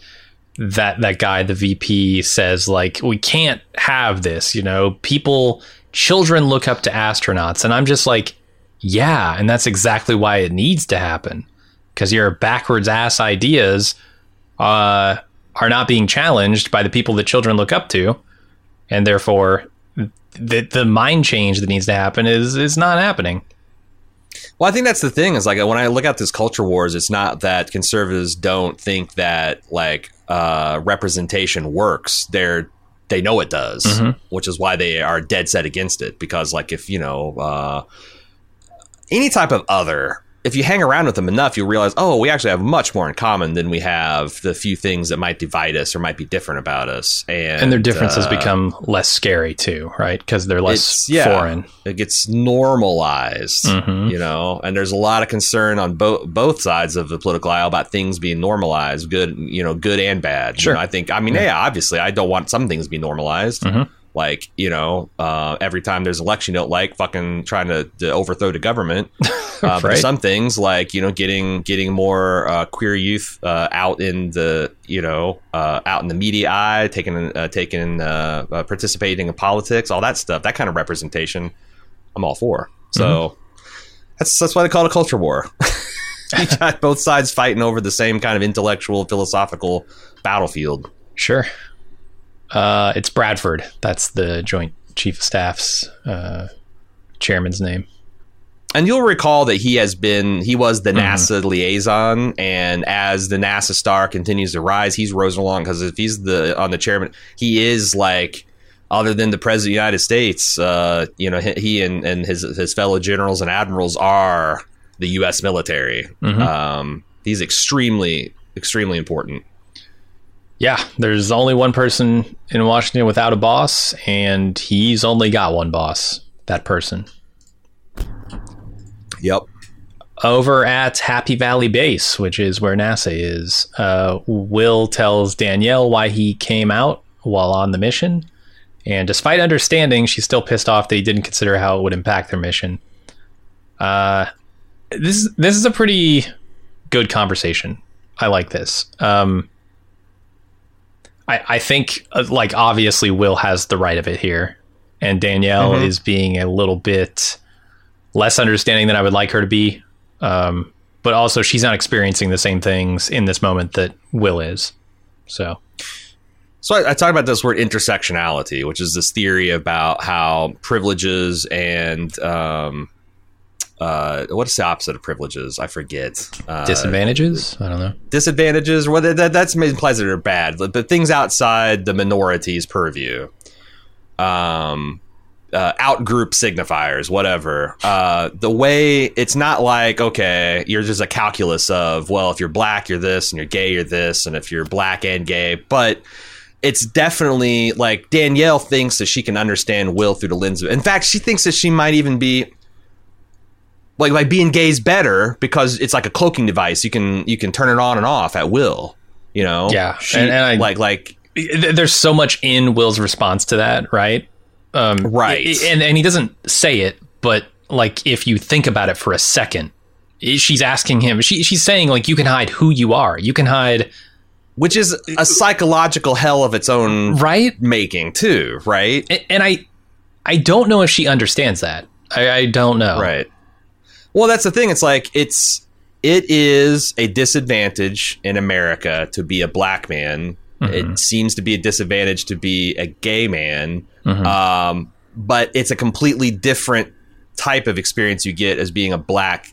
that that guy the VP says like we can't have this you know? People children look up to astronauts. And I'm just like yeah and that's exactly why it needs to happen because your backwards ass ideas uh, are not being challenged by the people that children look up to. And therefore the the mind change that needs to happen is is not happening Well, I think that's the thing is like when I look at this culture wars, it's not that conservatives don't think that like uh, representation works. They're they know it does, Mhm. which is why they are dead set against it. Because like if you know uh, any type of other if you hang around with them enough, you'll realize, oh, we actually have much more in common than we have the few things that might divide us or might be different about us. And, and their differences uh, become less scary too, right? Because they're less yeah. foreign. It gets normalized, Mhm. you know, and there's a lot of concern on both both sides of the political aisle about things being normalized, good, you know, good and bad. You Sure. know, I think, I mean, yeah, obviously, I don't want some things to be normalized. Mhm. Like, you know, uh, every time there's an election you don't like, fucking trying to, to overthrow the government. Uh, but Right. some things like you know getting getting more uh, queer youth uh, out in the you know uh, out in the media eye, taking uh, taking uh, uh, participating in politics, all that stuff, that kind of representation, I'm all for. So that's that's why they call it a culture war. you got both sides fighting over the same kind of intellectual, philosophical battlefield. Sure. Uh, it's Bradford. That's the Joint Chief of Staff's uh, chairman's name. And you'll recall that he has been he was the Mhm. NASA liaison, and as the NASA star continues to rise, he's risen along because if he's the on the chairman, he is like other than the president of the United States, uh, you know, he, and, and his his fellow generals and admirals are the U.S. military. Mhm. Um, he's extremely extremely important. Yeah, there's only one person in Washington without a boss, and he's only got one boss. That person. Yep. Over at Happy Valley Base, which is where NASA is, uh, Will tells Danielle why he came out while on the mission. And despite understanding, she's still pissed off that he didn't consider how it would impact their mission. Uh, this this is a pretty good conversation. I like this. Um, I I think uh, like obviously Will has the right of it here, and Danielle Mhm. is being a little bit less understanding than I would like her to be. Um, but also she's not experiencing the same things in this moment that Will is. So So I, I talk about this word intersectionality, which is this theory about how privileges and um, uh, what's the opposite of privileges? I forget. Uh, disadvantages? I don't know. disadvantages, whether that that's implies that they're bad, but, but things outside the minority's purview, um, uh, outgroup signifiers, whatever. Uh, the way it's not like okay, you're just a calculus of well, if you're black, you're this, and you're gay, you're this, and if you're black and gay, but it's definitely like Danielle thinks that she can understand Will through the lens of. In fact, she thinks that she might even be like like being gay is better because it's like a cloaking device. You can you can turn it on and off at will. You know. Yeah, She, and- and I- like like There's so much in Will's response to that, right? Um, Right. And and he doesn't say it, but like if you think about it for a second, she's asking him. She, she's saying like you can hide who you are. You can hide which is a psychological hell of its own right. making too. Right. And I I don't know if she understands that. I, I don't know. Right. Well, that's the thing. It's like it's it is a disadvantage in America to be a black man. It seems to be a disadvantage to be a gay man. Mhm. Um, but it's a completely different type of experience you get as being a black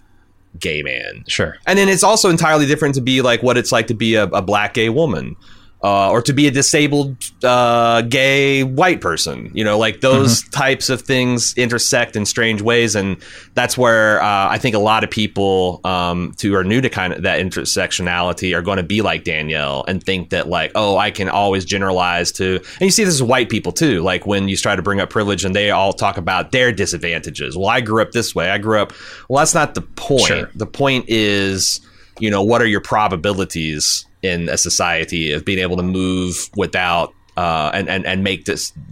gay man. Sure. And then it's also entirely different to be like what it's like to be a, a black gay woman. Uh, or to be a disabled uh, gay white person, you know, like those types of things intersect in strange ways, and that's where uh, I think a lot of people um, who are new to kind of that intersectionality are going to be like Danielle and think that like, oh, I can always generalize to, and you see this is white people too, like when you try to bring up privilege and they all talk about their disadvantages. Well, I grew up this way. I grew up. Well, that's not the point. Sure. The point is, you know, what are your probabilities in a society of being able to move without uh, and, and and make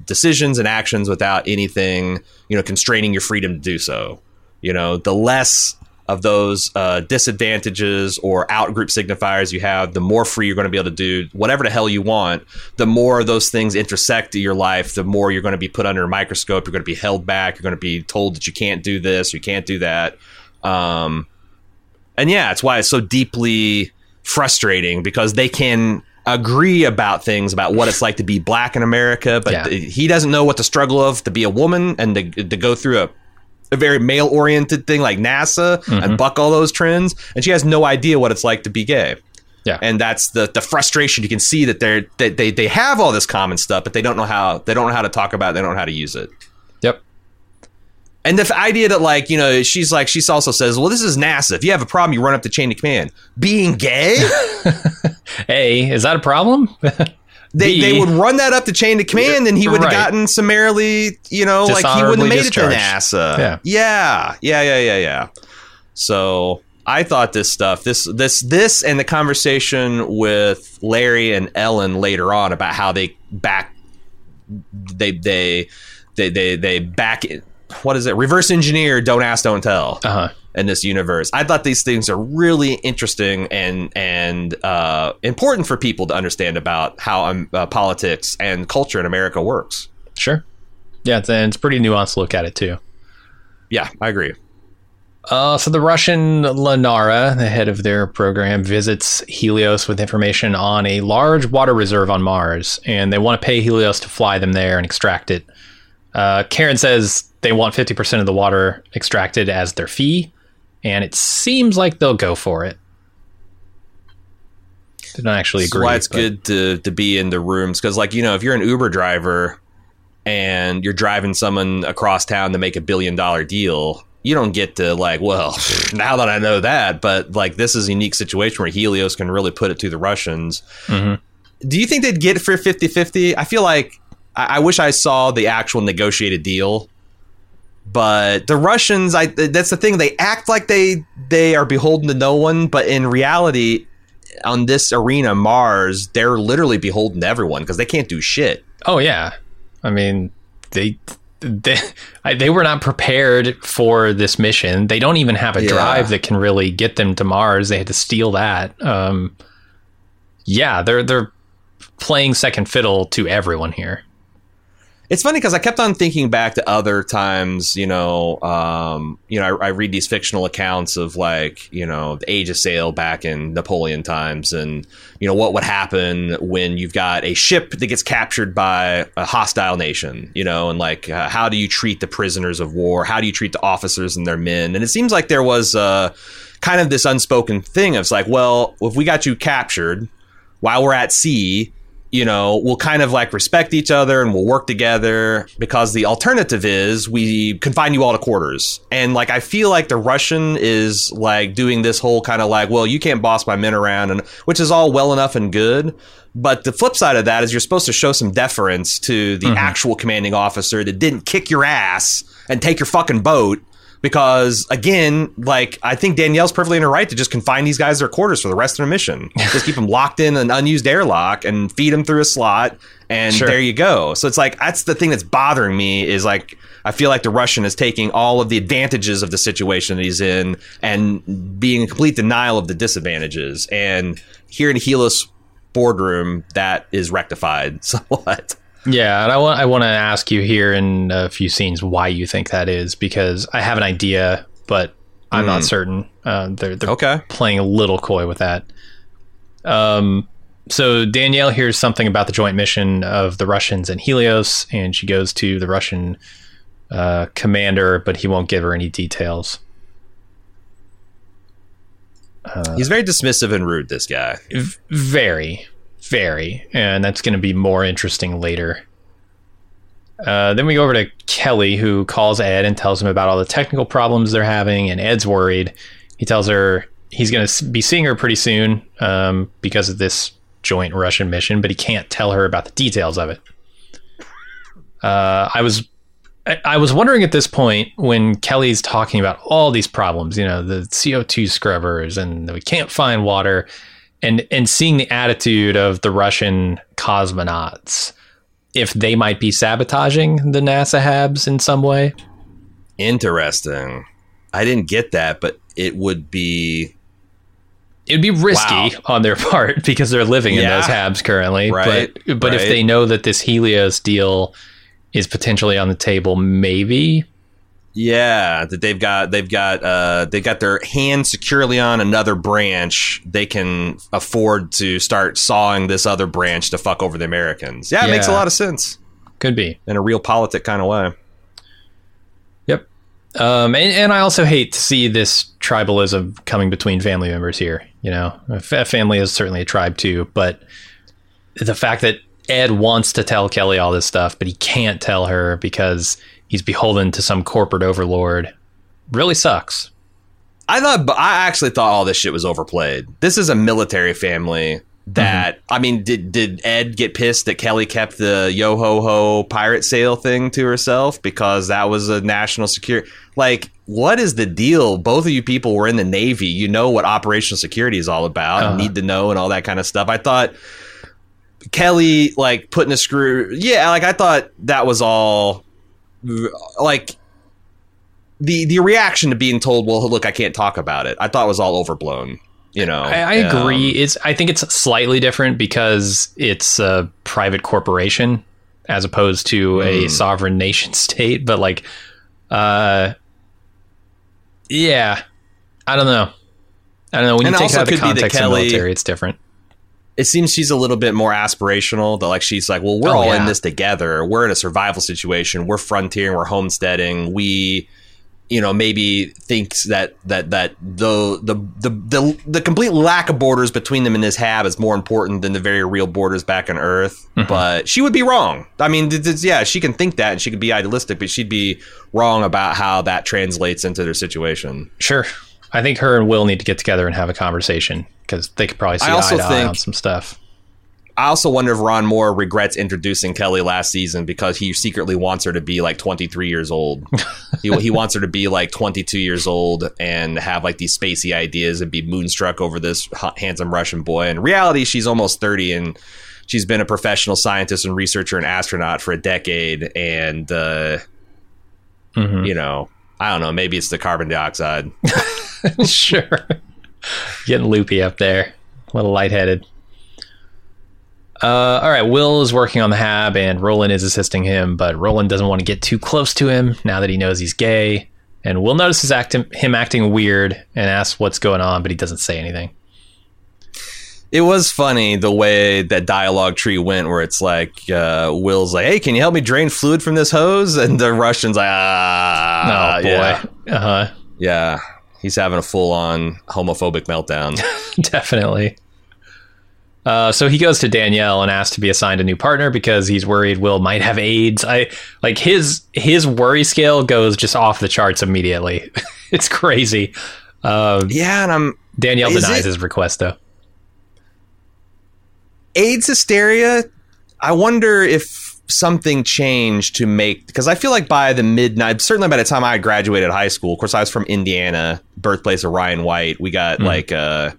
decisions and actions without anything, you know, constraining your freedom to do so. You know, the less of those uh, disadvantages or outgroup signifiers you have, the more free you're going to be able to do whatever the hell you want. The more those things intersect in your life, the more you're going to be put under a microscope. You're going to be held back. You're going to be told that you can't do this, you can't do that. Um, and yeah, it's why it's so deeply frustrating because they can agree about things about what it's like to be black in America, but Yeah. th- he doesn't know what the struggle of to be a woman and to, to go through a, a very male oriented thing like NASA and mm-hmm. buck all those trends. And she has no idea what it's like to be gay. Yeah. And that's the, the frustration. You can see that they're that they, they have all this common stuff, but they don't know how they don't know how to talk about it, they don't know how to use it. And the idea that, like, you know, she's like, she also says, well, this is NASA. If you have a problem, you run up the chain of command. Being gay? A, is that a problem? They, B, they would run that up the chain of command and he would have Right. gotten summarily, you know, like he wouldn't have made it to. NASA. Yeah. yeah, yeah, yeah, yeah, yeah. So I thought this stuff, this, this, this, and the conversation with Larry and Ellen later on about how they back, they, they, they, they, they back, what is it? Reverse engineer. Don't ask, don't tell uh huh. in this universe. I thought these things are really interesting and and uh, important for people to understand about how um, uh, politics and culture in America works. Sure. Yeah, it's, and it's a pretty nuanced look at it too. Yeah, I agree. Uh, so the Russian Lenara, the head of their program, visits Helios with information on a large water reserve on Mars, and they want to pay Helios to fly them there and extract it. Uh, Karen says they want 50% of the water extracted as their fee, and it seems like they'll go for it. They don't actually That's agree. why it's but- good to to be in the rooms because, like, you know, if you're an Uber driver and you're driving someone across town to make a billion dollar deal. You don't get to like, well, now that I know that, but like this is a unique situation where Helios can really put it to the Russians. Mhm. Do you think they'd get it for 50 50? I feel like I, I wish I saw the actual negotiated deal. But the Russians, I that's the thing. They act like they they are beholden to no one, but in reality, on this arena, Mars, they're literally beholden to everyone because they can't do shit. Oh yeah, I mean they they they were not prepared for this mission. They don't even have a Yeah. drive that can really get them to Mars. They had to steal that. Um, yeah, they're they're playing second fiddle to everyone here. It's funny because I kept on thinking back to other times, you know, um, you know, I, I read these fictional accounts of like, you know, the age of sail back in Napoleon times, and you know what would happen when you've got a ship that gets captured by a hostile nation, you know, and like uh, how do you treat the prisoners of war? How do you treat the officers and their men? And it seems like there was uh, kind of this unspoken thing of like, well, if we got you captured while we're at sea, you know, we'll kind of like respect each other and we'll work together because the alternative is we confine you all to quarters. And like, I feel like the Russian is like doing this whole kind of like, well, you can't boss my men around, and which is all well enough and good. But the flip side of that is you're supposed to show some deference to the mm-hmm. actual commanding officer that didn't kick your ass and take your fucking boat because again, like I think Danielle's perfectly in her right to just confine these guys to their quarters for the rest of their mission. just keep them locked in an unused airlock and feed them through a slot, and Sure. there you go. So it's like that's the thing that's bothering me is like I feel like the Russian is taking all of the advantages of the situation that he's in and being in complete denial of the disadvantages. And here in Helios boardroom, that is rectified somewhat. Yeah, and I want I want to ask you here in a few scenes why you think that is because I have an idea, but I'm not certain. Uh, they're they're Okay. playing a little coy with that. Um, so Danielle hears something about the joint mission of the Russians and Helios, and she goes to the Russian uh, commander, but he won't give her any details. He's very dismissive and rude, this guy. V- very, very, and that's going to be more interesting later. Uh, then we go over to Kelly, who calls Ed and tells him about all the technical problems they're having, and Ed's worried. He tells her he's going to be seeing her pretty soon um, because of this joint Russian mission, but he can't tell her about the details of it. Uh, I was I, was wondering at this point when Kelly's talking about all these problems, you know, the CO2 scrubbers and we can't find water and and seeing the attitude of the Russian cosmonauts if they might be sabotaging the NASA habs in some way. Interesting. I didn't get that, but it would be It would be risky Wow. on their part because they're living in those habs currently. Right, But but if they know that this Helios deal is potentially on the table, maybe. Yeah that they've got they've got uh they've got their hand securely on another branch. They can afford to start sawing this other branch to fuck over the Americans. Yeah, it makes a lot of sense Could be. in a realpolitik kind of way. Yep. Um, and, and I also hate to see this tribalism coming between family members here. You know, a family is certainly a tribe too, but the fact that Ed wants to tell Kelly all this stuff, but he can't tell her because he's beholden to some corporate overlord. Really sucks. I thought, I actually thought all this shit was overplayed. This is a military family that mm-hmm. I mean, did did Ed get pissed that Kelly kept the yo ho ho pirate sail thing to herself because that was a national security? Like, what is the deal? Both of you people were in the Navy. You know what operational security is all about. Uh-huh. Need to know and all that kind of stuff. I thought Kelly like putting a screw. Yeah, like I thought that was all like the the reaction to being told, "Well, look, I can't talk about it." I thought was all overblown you know? I, I agree. Um, it's i think it's slightly different because it's a private corporation as opposed to mm. a sovereign nation state but like uh yeah. I don't know. I don't know. When you take it out of the context of military it's different it seems she's a little bit more aspirational that like she's like well we're oh, all yeah. in this together we're in a survival situation we're frontiering we're homesteading we you know maybe thinks that that that the the the the, the complete lack of borders between them in this hab is more important than the very real borders back on Earth. Mm-hmm. But she would be wrong. I mean, yeah, she can think that and she could be idealistic, but she'd be wrong about how that translates into their situation. Sure, I think her and Will need to get together and have a conversation because they could probably see I also eye to think, eye on some stuff. I also wonder if Ron Moore regrets introducing Kelly last season because he secretly wants her to be like 23 years old. he, he, wants her to be like 22 years old and have like these spacey ideas and be moonstruck over this handsome Russian boy. In reality, she's almost 30 and she's been a professional scientist and researcher and astronaut for a decade. And, uh, mm-hmm. you know, I don't know, maybe it's the carbon dioxide. sure. Getting loopy up there, a little lightheaded. Uh, all right, Will is working on the hab, and Roland is assisting him, but Roland doesn't want to get too close to him now that he knows he's gay. And Will notices act- him acting weird and asks what's going on, but he doesn't say anything. It was funny the way that dialogue tree went, where it's like uh, Will's like, "Hey, can you help me drain fluid from this hose?" And the Russian's like, "Ah, oh boy, yeah. uh huh, yeah." He's having a full on homophobic meltdown. Definitely. Uh, so he goes to Danielle and asks to be assigned a new partner because he's worried Will might have AIDS. I like his his worry scale goes just off the charts immediately. it's crazy. Um, yeah, and I'm Danielle denies it, his request though. AIDS hysteria. I wonder if something changed to make because I feel like by the midnight, certainly by the time I graduated high school. Of course, I was from Indiana, birthplace of Ryan White. We got mm. like. a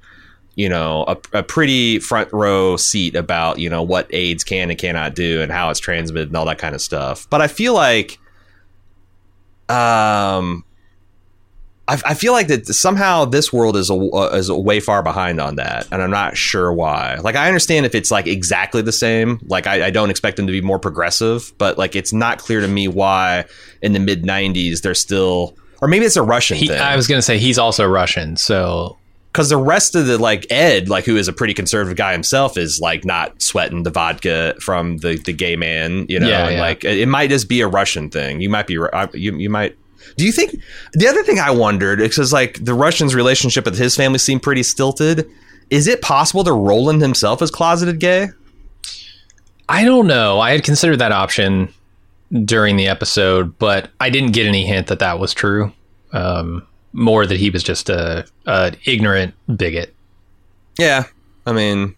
you know a, a pretty front row seat about you know what AIDS can and cannot do and how it's transmitted and all that kind of stuff. But I feel like, um, I, I feel like that somehow this world is a uh, is a way far behind on that, and I'm not sure why. Like I understand if it's like exactly the same. Like I, I don't expect them to be more progressive, but like it's not clear to me why in the mid '90s they're still. Or maybe it's a Russian he, thing. I was going to say he's also Russian, so because the rest of the like Ed, like who is a pretty conservative guy himself, is like not sweating the vodka from the the gay man. You know, yeah, yeah. like it might just be a Russian thing. You might be uh, you you might. Do you think the other thing I wondered because like the Russian's relationship with his family seemed pretty stilted. Is it possible that Roland himself is closeted gay? I don't know. I had considered that option during the episode, but I didn't get any hint that that was true. Um, more that he was just a, a ignorant bigot. Yeah, I mean,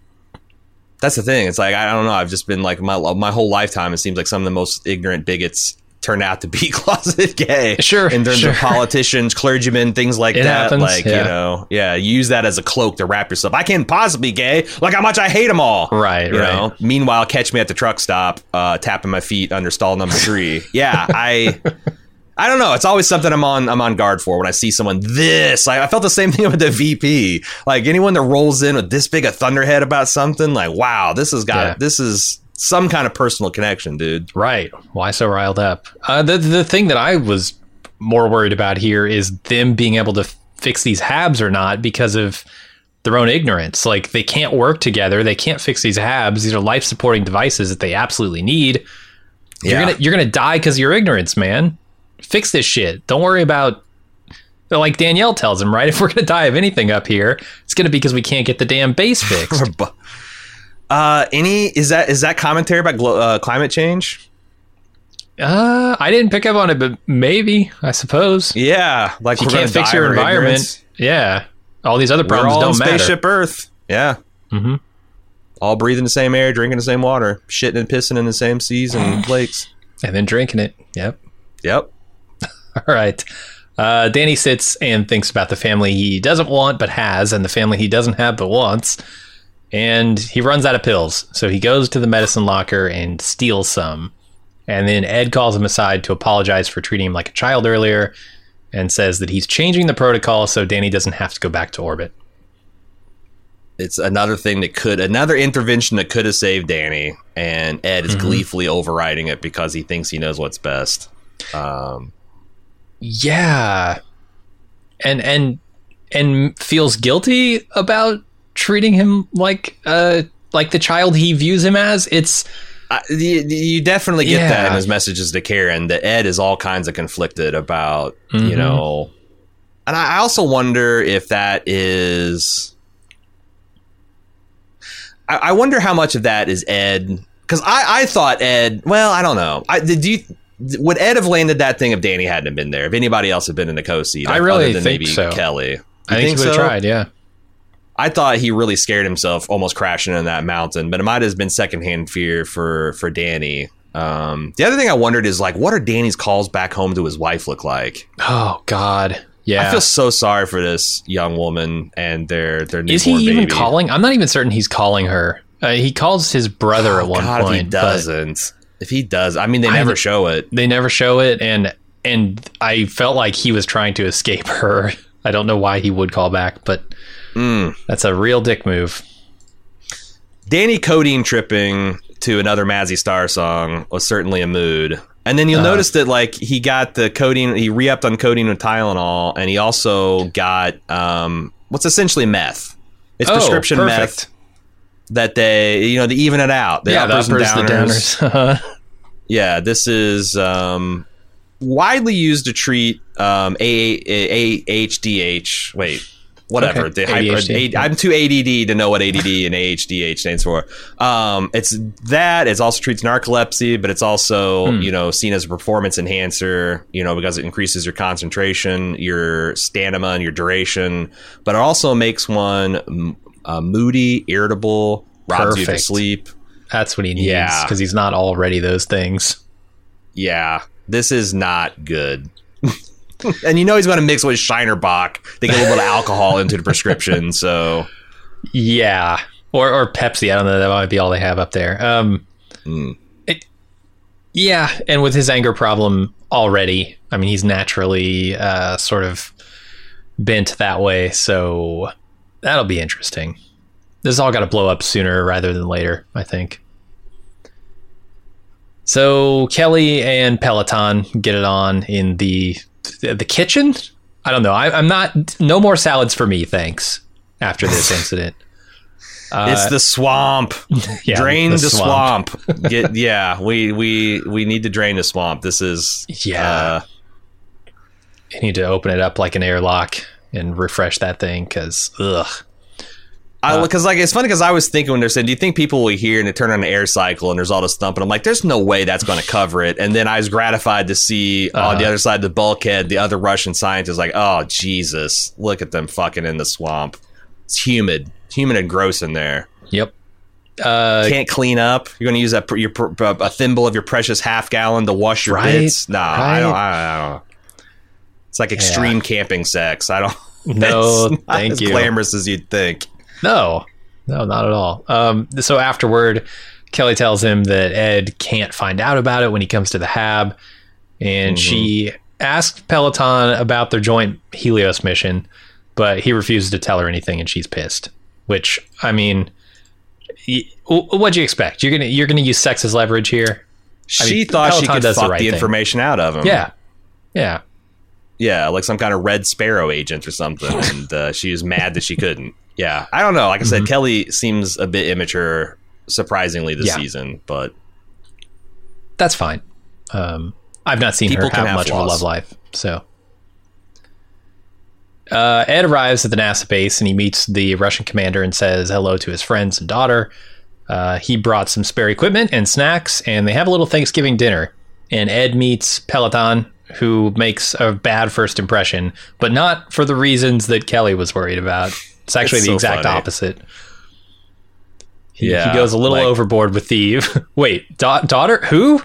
that's the thing. It's like I don't know. I've just been like my my whole lifetime. It seems like some of the most ignorant bigots turn out to be closet gay. Sure, in terms sure. of politicians, clergymen, things like it that. Happens, like yeah. you know, yeah, use that as a cloak to wrap yourself. I can't possibly gay. Like how much I hate them all. Right, you right. Know? Meanwhile, catch me at the truck stop, uh, tapping my feet under stall number three. yeah, I. I don't know. It's always something I'm on. I'm on guard for when I see someone this. I, I felt the same thing with the VP. Like anyone that rolls in with this big a thunderhead about something, like wow, this has got yeah. this is some kind of personal connection, dude. Right? Why so riled up? Uh, the the thing that I was more worried about here is them being able to fix these habs or not because of their own ignorance. Like they can't work together. They can't fix these habs. These are life supporting devices that they absolutely need. You're gonna you're gonna die because of your ignorance, man fix this shit. Don't worry about like Danielle tells him, right? If we're gonna die of anything up here, it's gonna be because we can't get the damn base fixed. Uh, any is that is that commentary about glo- uh, climate change? Uh, I didn't pick up on it, but maybe I suppose Yeah, like you can't fix your environment. ignorance. Yeah, all these other problems don't matter. spaceship Earth. Yeah, Mhm. all breathing the same air, drinking the same water, shitting and pissing in the same seas and lakes. And then drinking it. Yep. Yep. All right. Uh, Danny sits and thinks about the family he doesn't want but has, and the family he doesn't have but wants. And he runs out of pills. So he goes to the medicine locker and steals some. And then Ed calls him aside to apologize for treating him like a child earlier and says that he's changing the protocol so Danny doesn't have to go back to orbit. It's another thing that could another intervention that could have saved Danny, and Ed is Mhm. gleefully overriding it because he thinks he knows what's best. Um, Yeah. And and and feels guilty about treating him like uh like the child he views him as. It's I, you, you definitely get that in his messages to Karen that Ed is all kinds of conflicted about, you Mhm. know. And I also wonder if that is. I, I wonder how much of that is Ed because I, I thought Ed. Well, I don't know. I did you would Ed have landed that thing if Danny hadn't been there? If anybody else had been in the co seat, I really other than think maybe so. Kelly. You I think, he would have so? tried, yeah. I thought he really scared himself, almost crashing in that mountain. But it might have been secondhand fear for for Danny. Um, the other thing I wondered is like, what are Danny's calls back home to his wife look like? Oh God. Yeah. I feel so sorry for this young woman and their their newborn is he even baby. calling? I'm not even certain he's calling her. Uh, he calls his brother at one God, point. if he doesn't, if he does, I mean, they I- never show it. They never show it, and and I felt like he was trying to escape her. I don't know why he would call back, but Mm. that's a real dick move. Danny codeine tripping to another Mazzy Star song was certainly a mood. And then you'll Uh-huh. notice that like he got the codeine, he re-upped on codeine with Tylenol, and he also got um, what's essentially meth. It's Oh, prescription perfect. meth that they, you know, they even it out. The yeah, the uppers and uppers, the downers. downers. Yeah, this is um, widely used to treat um, A- A- AHDH. Wait, whatever. Okay, The hyper, ADHD, A- yeah. I'm too ADD to know what ADD and AHDH stands for. Um, it's that. It also treats narcolepsy, but it's also Hmm. you know seen as a performance enhancer. You know because it increases your concentration, your stamina, and your duration. But it also makes one uh, moody, irritable, robs you to sleep. That's what he needs Yeah. because he's not already those things. yeah, this is not good. and you know he's going to mix with Shiner Bock to get a little bit of alcohol into the prescription. So, Yeah, or or Pepsi. I don't know. That might be all they have up there. Um, mm. Yeah, and with his anger problem already, I mean, he's naturally uh, sort of bent that way, so that'll be interesting. This has all got to blow up sooner rather than later, I think. So Kelly and Poletov get it on in the the kitchen. I don't know. I, I'm not. No more salads for me, thanks. After this incident, uh, it's the swamp. yeah, drain the, the swamp. Get yeah, we we we need to drain the swamp. This is Yeah. uh, you need to open it up like an airlock and refresh that thing because ugh. I Uh, because like it's funny because I was thinking when they're saying, "Do you think people will hear and they turn on an air cycle and there's all this thumping?" I'm like, "There's no way that's going to cover it." And then I was gratified to see on the Uh-huh. other side of the bulkhead the other Russian scientists like, "Oh Jesus, look at them fucking in the swamp. It's humid, humid and gross in there. Yep. Uh, Can't clean up. You're going to use a your a thimble of your precious half gallon to wash your Right, bits. Nah, I right. don't. I, I don't. It's like extreme camping sex. I don't. no, thank as you. glamorous as you'd think. No, no, not at all. Um, so afterward, Kelly tells him that Ed can't find out about it when he comes to the Hab, and Mhm. she asked Poletov about their joint Helios mission, but he refuses to tell her anything, and she's pissed. Which I mean, what'd you expect? You're gonna you're gonna use sex as leverage here? I She mean, thought she could the fuck the, right thing. information out of him. Yeah, yeah. Yeah, like some kind of Red Sparrow agent or something, and uh, she was mad that she couldn't. Yeah, I don't know. Like I said, Mhm. Kelly seems a bit immature, surprisingly this Yeah. season, but that's fine. Um, I've not seen People her have have much of a love life, so. Uh, Ed arrives at the NASA base and he meets the Russian commander and says hello to his friends and daughter. Uh, he brought some spare equipment and snacks, and they have a little Thanksgiving dinner. And Ed meets Poletov, who makes a bad first impression, but not for the reasons that Kelly was worried about. It's actually It's the so exact funny. opposite. He, Yeah, he goes a little like- overboard with the wait da- daughter who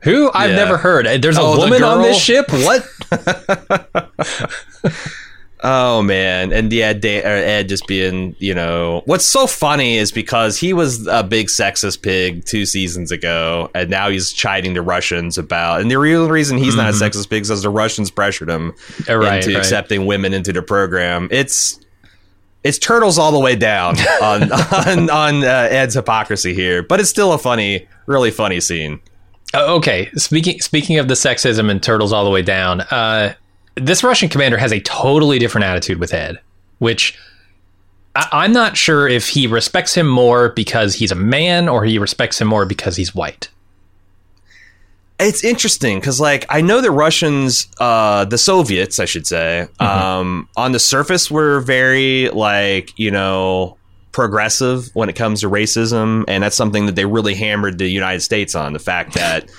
who I've Yeah. never heard. There's a Oh, the woman on this ship. What? Oh man, and yeah, Dan, or Ed just being, you know, what's so funny is because he was a big sexist pig two seasons ago, and now he's chiding the Russians about, and the real reason he's not a sexist pig is because the Russians pressured him Uh, right, into right. accepting women into the program. It's it's turtles all the way down on on on uh, Ed's hypocrisy here, but it's still a funny, really funny scene. Oh, okay. Speaking speaking of the sexism and turtles all the way down, uh, this Russian commander has a totally different attitude with Ed, which I, I'm not sure if he respects him more because he's a man or he respects him more because he's white. It's interesting because, like, I know the Russians, uh, the Soviets, I should say, um, on the surface were very, like, you know, progressive when it comes to racism, and that's something that they really hammered the United States on the fact that.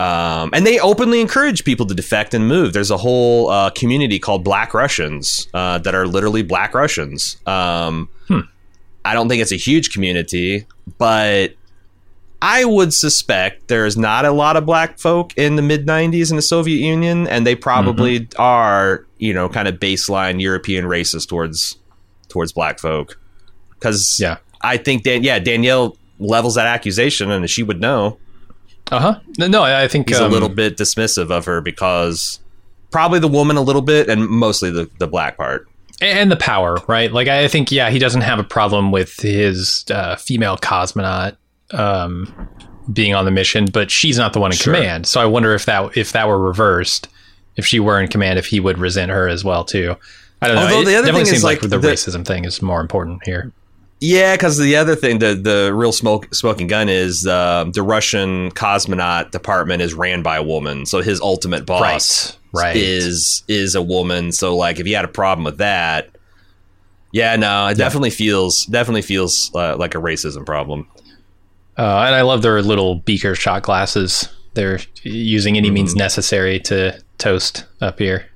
Um, and they openly encourage people to defect and move. There's a whole uh, community called Black Russians uh, that are literally Black Russians. Um, I don't think it's a huge community, but I would suspect there's not a lot of black folk in the mid 90s in the Soviet Union, and they probably are, you know, kind of baseline European racist towards towards black folk. Because Yeah. I think Dan, yeah, Danielle levels that accusation, and she would know. Uh huh. No, I I think He's um, a little bit dismissive of her because probably the woman a little bit, and mostly the the black part. and the power, right? Like I think, yeah, he doesn't have a problem with his uh, female cosmonaut um, being on the mission, but she's not the one in Sure. command. So I wonder if that if that were reversed, if she were in command, if he would resent her as well too. I don't know. Although the other thing is, like, like, the, the- racism thing is more important here. Yeah, because the other thing, the the real smoke smoking gun is um, the Russian cosmonaut department is ran by a woman, so his ultimate boss Right, right. is is a woman. So like, if you had a problem with that, yeah, no, it definitely feels definitely feels uh, like a racism problem. Uh, and I love their little beaker shot glasses. They're using any Mm-hmm. means necessary to toast up here.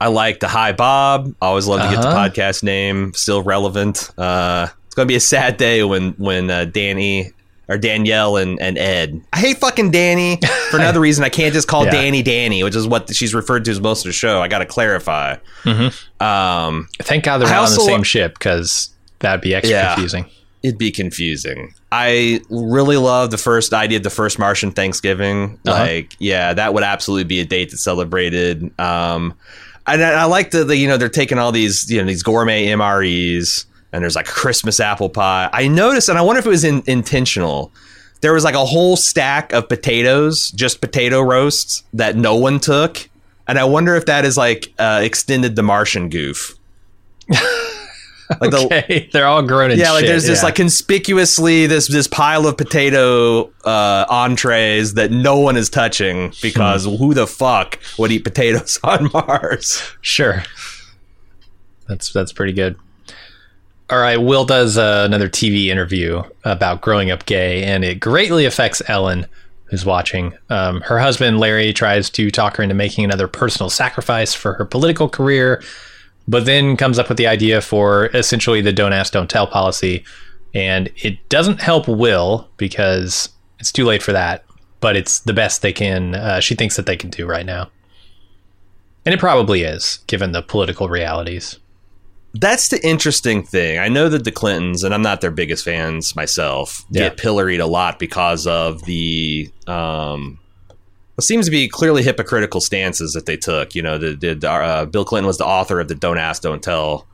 I like the Hi Bob. Always love to get the Uh-huh. podcast name still relevant. Uh, it's gonna be a sad day when when uh, Danny or Danielle and, and Ed. I hate fucking Danny for another reason. I can't just call Yeah. Danny Danny, which is what she's referred to as most of the show. I got to clarify. Um, Thank God they're I not on the same ship because that'd be extra Yeah. confusing. it'd be confusing. I really love the first idea of the first Martian Thanksgiving. Uh-huh. Like, yeah, that would absolutely be a date that's celebrated. Um, and I, I like the, you know, they're taking all these, you know, these gourmet MREs and there's like Christmas apple pie. I noticed, and I wonder if it was in, intentional. There was like a whole stack of potatoes, just potato roasts that no one took. And I wonder if that is like uh, extended the Martian goof. Like the, they're all grown in yeah, like shit, there's this like conspicuously this this pile of potato uh, entrees that no one is touching because Hmm. who the fuck would eat potatoes on Mars? Sure. That's that's pretty good. All right, Will does uh, another TV interview about growing up gay, and it greatly affects Ellen, who's watching. Um, her husband Larry tries to talk her into making another personal sacrifice for her political career, but then comes up with the idea for essentially the "don't ask, don't tell" policy, and it doesn't help Will because it's too late for that. But it's the best they can. Uh, she thinks that they can do right now. And it probably is, given the political realities. That's the interesting thing. I know that the Clintons, and I'm not their biggest fans myself, Yeah. get pilloried a lot because of the um, what seems to be clearly hypocritical stances that they took. You know, the, the uh, Bill Clinton was the author of the "Don't Ask, Don't Tell"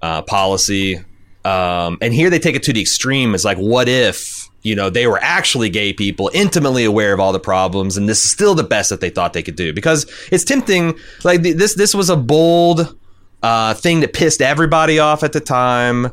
uh, policy, um, and here they take it to the extreme. It's like, what if you know they were actually gay people, intimately aware of all the problems, and this is still the best that they thought they could do? Because it's tempting. Like th- this, this was a bold uh, thing that pissed everybody off at the time.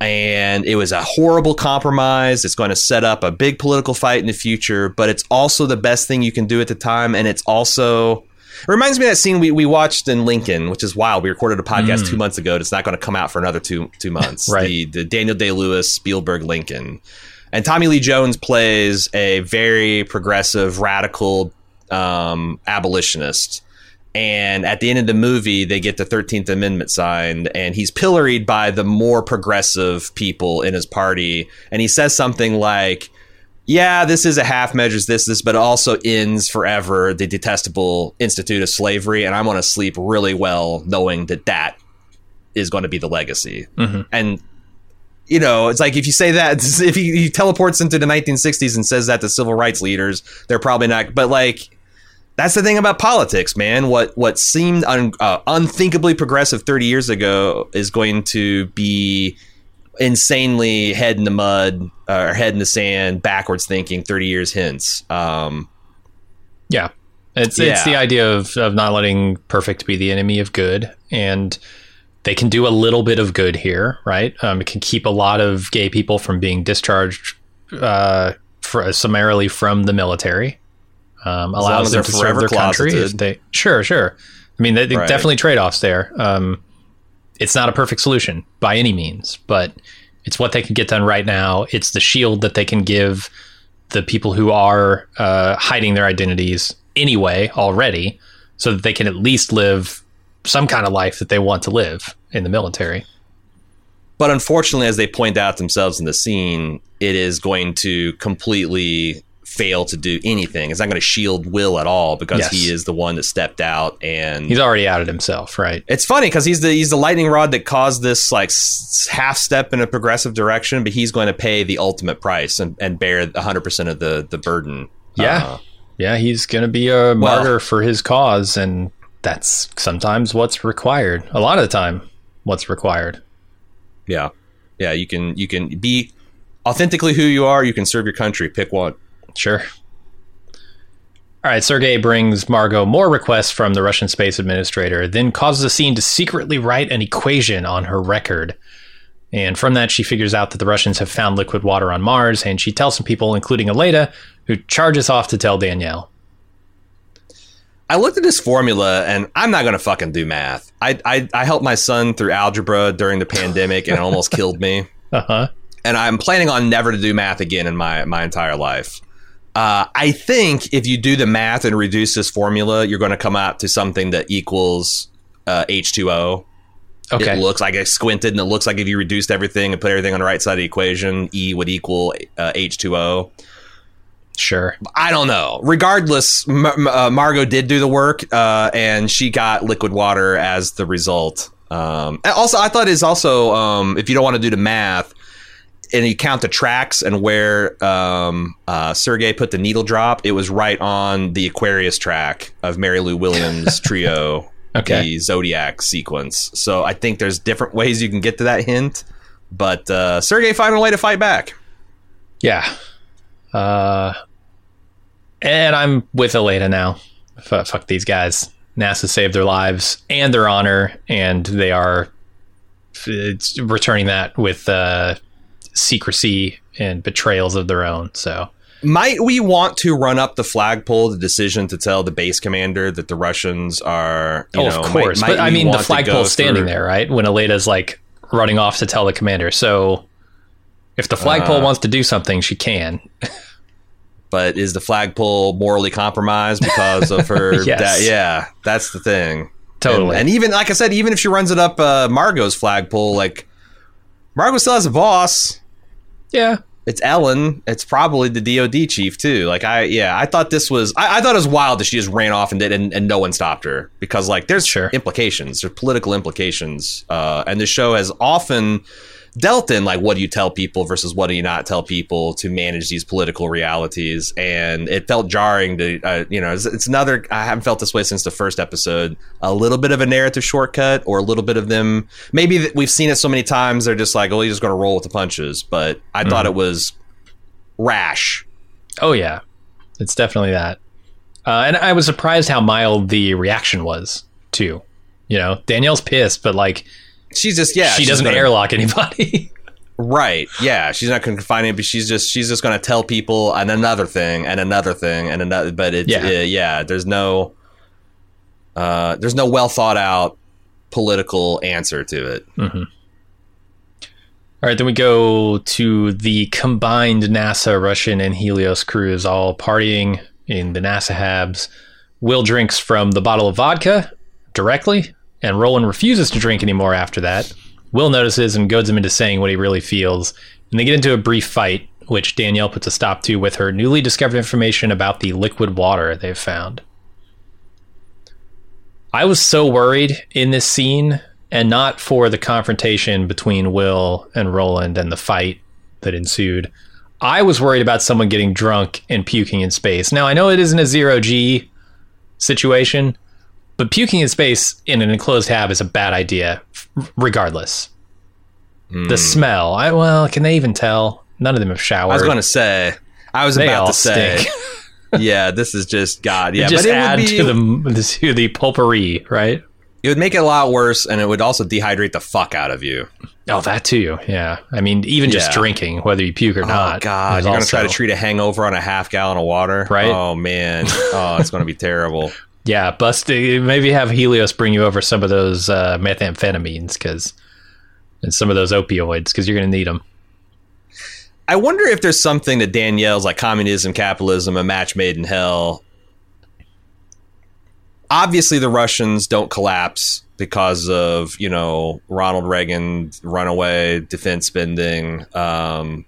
And it was a horrible compromise. It's going to set up a big political fight in the future, but it's also the best thing you can do at the time. And it's also It reminds me of that scene we, we watched in Lincoln, which is wild. We recorded a podcast two months ago. It's not going to come out for another two two months. Right. The, the Daniel Day Lewis Spielberg Lincoln, and Tommy Lee Jones plays a very progressive, radical um, abolitionist. And at the end of the movie, they get the 13th Amendment signed, and he's pilloried by the more progressive people in his party. And he says something like, yeah, this is a half measures this, this, but it also ends forever the detestable institute of slavery. And I want to sleep really well knowing that that is going to be the legacy. Mm-hmm. And, you know, it's like if you say that, if he, he teleports into the 1960s and says that to civil rights leaders, they're probably not, but like, that's the thing about politics, man. What what seemed un, uh, unthinkably progressive 30 years ago is going to be insanely head in the mud uh, or head in the sand, backwards thinking 30 years hence. Um, Yeah. It's it's the idea of, of not letting perfect be the enemy of good. And they can do a little bit of good here, right? Um, it can keep a lot of gay people from being discharged uh, for, summarily from the military. Um, allows them to serve their country. closeted. if They, sure, sure. I mean, they, they Right. definitely trade offs there. Um, it's not a perfect solution by any means, but it's what they can get done right now. It's the shield that they can give the people who are uh, hiding their identities anyway already, so that they can at least live some kind of life that they want to live in the military. but unfortunately, as they point out themselves in the scene, it is going to completely fail to do anything. It's not going to shield Will at all because Yes. he is the one that stepped out and He's already outed himself, right? It's funny because he's the he's the lightning rod that caused this like s- half step in a progressive direction, but he's going to pay the ultimate price and, and bear 100 percent of the the burden. Yeah. Uh, Yeah, he's going to be a martyr for his cause, and that's sometimes what's required. A lot of the time, what's required. yeah, yeah. You can you can be authentically who you are. You can serve your country. Pick one. Sure. All right, Sergei brings Margo more requests from the Russian space administrator, then causes a scene to secretly write an equation on her record. And from that, she figures out that the Russians have found liquid water on Mars, and she tells some people, including Aleida, who charges off to tell Danielle. I looked at this formula and I'm not going to fucking do math. I, I I helped my son through algebra during the pandemic and it almost killed me. Uh huh. and I'm planning on never to do math again in my my entire life. Uh, I think if you do the math and reduce this formula, you're going to come out to something that equals uh, H2O. Okay. It looks like I squinted, and it looks like if you reduced everything and put everything on the right side of the equation, E would equal uh, H2O. sure. I don't know. Regardless, M- M- uh, Margo did do the work, uh, and she got liquid water as the result. Um, also, I thought is also um, if you don't want to do the math, and you count the tracks and where um, uh, Sergey put the needle drop, it was right on the Aquarius track of Mary Lou Williams' trio, Okay. the Zodiac sequence. So I think there's different ways you can get to that hint, but uh, Sergey found a way to fight back. Yeah. Uh, and I'm with Elena now. F- fuck these guys. NASA saved their lives and their honor, and they are it's returning that with uh, secrecy and betrayals of their own. So, Might we want to run up the flagpole the decision to tell the base commander that the Russians are? You oh, know, of course. might- but I mean, the want to go flagpole's standing through- there, right? When Aleida's like running off to tell the commander. So, if the flagpole Uh, wants to do something, she can. But is the flagpole morally compromised because of her? Yes. that- yeah, that's the thing. Totally. And, and even like I said, even if she runs it up uh, Margo's flagpole, like Margo still has a boss. Yeah. It's Ellen. It's probably the DoD chief too. Like I, yeah, I thought this was. I, I thought it was wild that she just ran off and did, and, and no one stopped her because like there's Sure. implications, there's political implications, uh, and the show has often dealt in like what do you tell people versus what do you not tell people to manage these political realities, and it felt jarring to, uh, you know, it's, it's another. I haven't felt this way since the first episode. A little bit of a narrative shortcut, or a little bit of them. Maybe th- we've seen it so many times they're just like, oh, you're just going to roll with the punches. But I thought it was rash. Oh yeah, it's definitely that. Uh, and I was surprised how mild the reaction was too. You know, Danielle's pissed, but like She's just yeah. she doesn't gonna- airlock anybody. Right. Yeah. She's not going to confine it, but she's just she's just going to tell people and another thing and another thing and another. But it's Yeah. yeah. yeah there's no. uh, there's no well thought out political answer to it. Mm-hmm. All right, then we go to the combined NASA, Russian, and Helios crews all partying in the NASA habs. Will drinks from the bottle of vodka directly, and Roland refuses to drink anymore after that. Will notices and goads him into saying what he really feels, and they get into a brief fight, which Danielle puts a stop to with her newly discovered information about the liquid water they've found. I was so worried in this scene, and not for the confrontation between Will and Roland and the fight that ensued. I was worried about someone getting drunk and puking in space. Now, I know it isn't a zero G situation, but puking in space in an enclosed hab is a bad idea, regardless. Mm. The smell. I well, can they even tell? None of them have showered. I was going to say. I was they about to say. yeah, this is just God. Yeah, it just but add would be, to the to the potpourri, right? It would make it a lot worse, and it would also dehydrate the fuck out of you. Oh, that too. Yeah. I mean, even just yeah. drinking, whether you puke or oh, not. God, you're also... going to try to treat a hangover on a half gallon of water? Right. Oh, man. Oh, it's going to be terrible. Yeah. Bust, maybe have Helios bring you over some of those uh, methamphetamines because, and some of those opioids because you're going to need them. I wonder if there's something that Danielle's like communism, capitalism, a match made in hell. Obviously, the Russians don't collapse because of you know Ronald Reagan runaway defense spending. Um,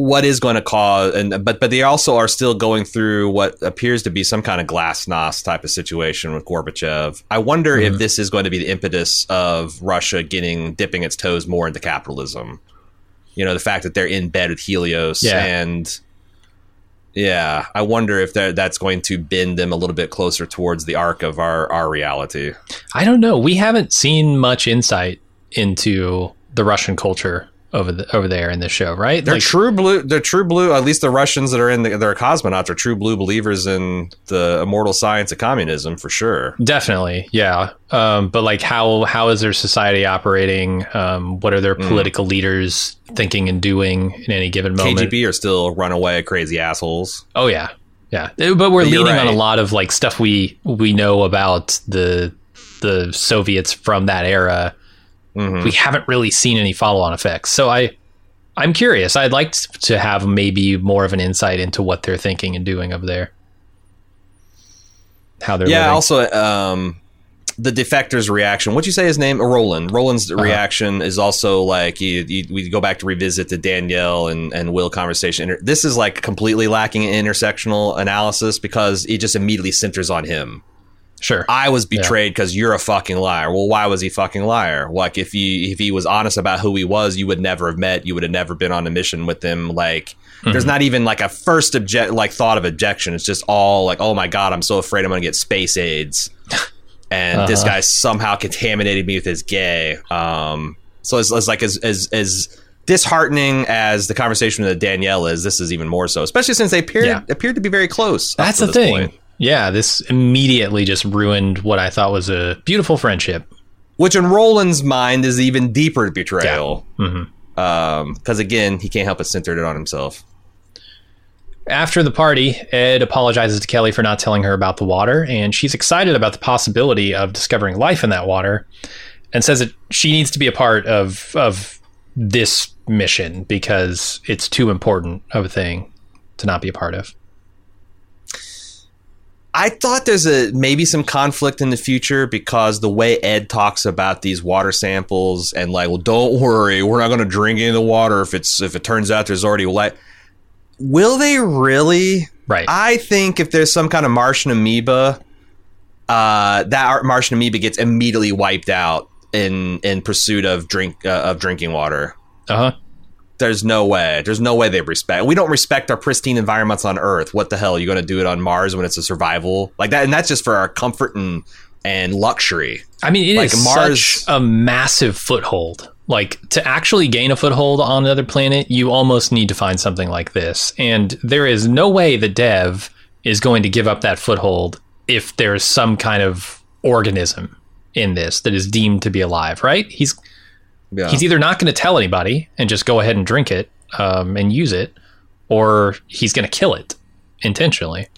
what is going to cause and but but they also are still going through what appears to be some kind of glasnost type of situation with Gorbachev. I wonder mm-hmm. if this is going to be the impetus of Russia getting dipping its toes more into capitalism you know the fact that they're in bed with Helios yeah. and yeah, I wonder if that that's going to bend them a little bit closer towards the arc of our our reality. I don't know. We haven't seen much insight into the Russian culture over the, over there in the show, right? They're like, true blue. They're true blue. At least the Russians that are in the, they're cosmonauts are true blue believers in the immortal science of communism for sure. Definitely, yeah. Um, but like, how how is their society operating? Um, what are their mm. political mm. leaders thinking and doing in any given moment? KGB are still runaway crazy assholes. Oh yeah, yeah. But we're but leaning right. on a lot of like stuff we we know about the the Soviets from that era mm-hmm. we haven't really seen any follow on effects. So I, I'm curious. I'd like to have maybe more of an insight into what they're thinking and doing over there. How they're yeah. Living. Also, um, the defector's reaction. What'd you say his name? Roland. Roland's uh-huh. reaction is also like you, you, we go back to revisit the Danielle and, and Will conversation. This is like completely lacking in intersectional analysis because it just immediately centers on him. Sure. I was betrayed because yeah. you're a fucking liar. Well, why was he fucking liar? Like if he if he was honest about who he was, you would never have met. You would have never been on a mission with him. Like mm-hmm. there's not even like a first object like thought of objection. It's just all like, oh my god, I'm so afraid I'm gonna get space AIDS, and uh-huh. this guy somehow contaminated me with his gay. Um, so it's, it's like as as as disheartening as the conversation with Danielle is, this is even more so, especially since they appeared yeah. appeared to be very close. That's the thing. Point. Yeah, this immediately just ruined what I thought was a beautiful friendship. Which in Roland's mind is even deeper betrayal. Because yeah. mm-hmm. um, again, he can't help but center it on himself. After the party, Ed apologizes to Kelly for not telling her about the water, and she's excited about the possibility of discovering life in that water, and says that she needs to be a part of of this mission because it's too important of a thing to not be a part of. I thought there's a maybe some conflict in the future because the way Ed talks about these water samples and like, well, don't worry, we're not going to drink any of the water if it's if it turns out there's already light. Will they really? Right. I think if there's some kind of Martian amoeba, uh, that Martian amoeba gets immediately wiped out in in pursuit of drink uh, of drinking water. Uh huh. There's no way. There's no way they respect. We don't respect our pristine environments on Earth. What the hell? Are you going to do it on Mars when it's a survival like that? And that's just for our comfort and and luxury. I mean, it like is Mars, such a massive foothold. Like to actually gain a foothold on another planet, you almost need to find something like this. And there is no way the dev is going to give up that foothold if there's some kind of organism in this that is deemed to be alive, right? He's yeah. He's either not going to tell anybody and just go ahead and drink it um, and use it, or he's going to kill it intentionally.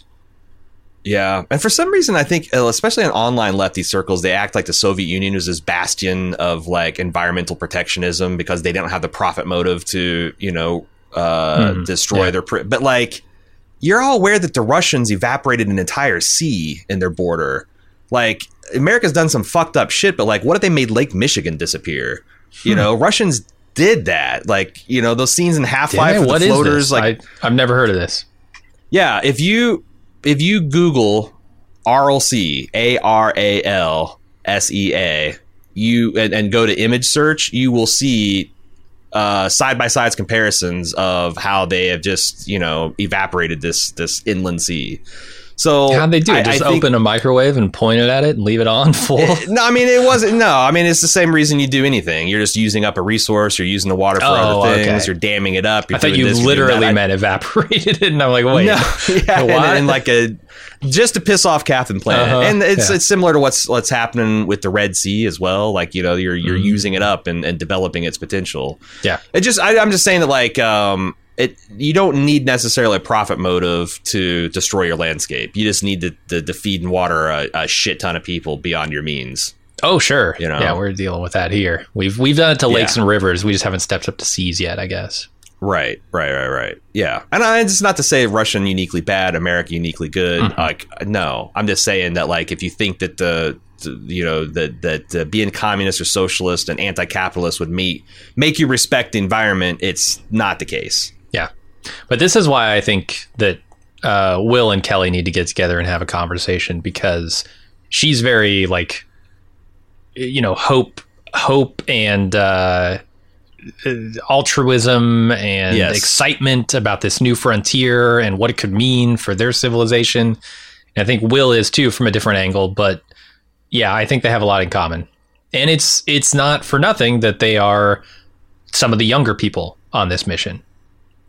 Yeah, and for some reason, I think, uh, especially in online lefty circles, they act like the Soviet Union was this bastion of like environmental protectionism because they don't have the profit motive to, you know, uh, Mhm. destroy Yeah. their. Pr- but like, you're all aware that the Russians evaporated an entire sea in their border. Like, America's done some fucked up shit, but like, what if they made Lake Michigan disappear? You Hmm. know, Russians did that. Like, you know, those scenes in Half Life it, with what the floaters, like I, I've never heard of this. yeah, if you if you Google Aral Sea A R A L S E A, you and, and go to image search, you will see uh, side by sides comparisons of how they have just you know evaporated this this inland sea. So How'd they do I- it? Just I think- open a microwave and point it at it and leave it on full? it- no, I mean it wasn't. No, I mean it's the same reason you do anything. You're just using up a resource. You're using the water for Oh, other things. okay. You're damming it up. You're I thought you this, literally meant evaporated it, and I'm like, wait. No, yeah, and, and like a just to piss off Captain Planet, Uh-huh, and it's yeah. it's similar to what's what's happening with the Red Sea as well. Like you know, you're you're Mhm. using it up and, and developing its potential. Yeah. It just I, I'm just saying that like um it you don't need necessarily a profit motive to destroy your landscape. You just need to, to, to feed and water a, a shit ton of people beyond your means. Oh, sure. You know? Yeah, we're dealing with that here. We've we've done it to lakes Yeah. and rivers. We just haven't stepped up to seas yet, I guess. Right, right, right, right. Yeah, and I, it's not to say Russian uniquely bad, America uniquely good. Mhm. Like, no, I'm just saying that like if you think that the, the you know that that uh, being communist or socialist and anti-capitalist would meet make you respect the environment, it's not the case. Yeah. But this is why I think that uh, Will and Kelly need to get together and have a conversation because she's very like, you know, hope, hope and uh, uh, altruism and Yes. excitement about this new frontier and what it could mean for their civilization. And I think Will is too from a different angle, but yeah, I think they have a lot in common. And it's it's not for nothing that they are some of the younger people on this mission.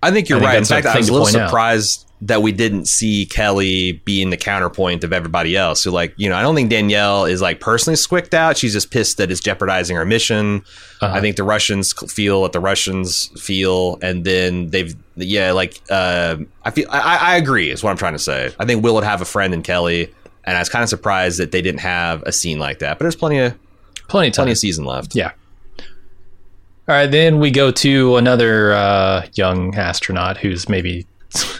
I think you're I think right. In fact, I was a little point out. surprised that we didn't see Kelly being the counterpoint of everybody else. So, like, you know, I don't think Danielle is like personally squicked out. She's just pissed that it's jeopardizing her mission. Uh-huh. I think the Russians feel what the Russians feel, and then they've, yeah, like, uh, I feel, I, I agree, is what I'm trying to say. I think Will would have a friend in Kelly, and I was kind of surprised that they didn't have a scene like that. But there's plenty of plenty of time. plenty of season left. Yeah. All right, then we go to another uh, young astronaut who's maybe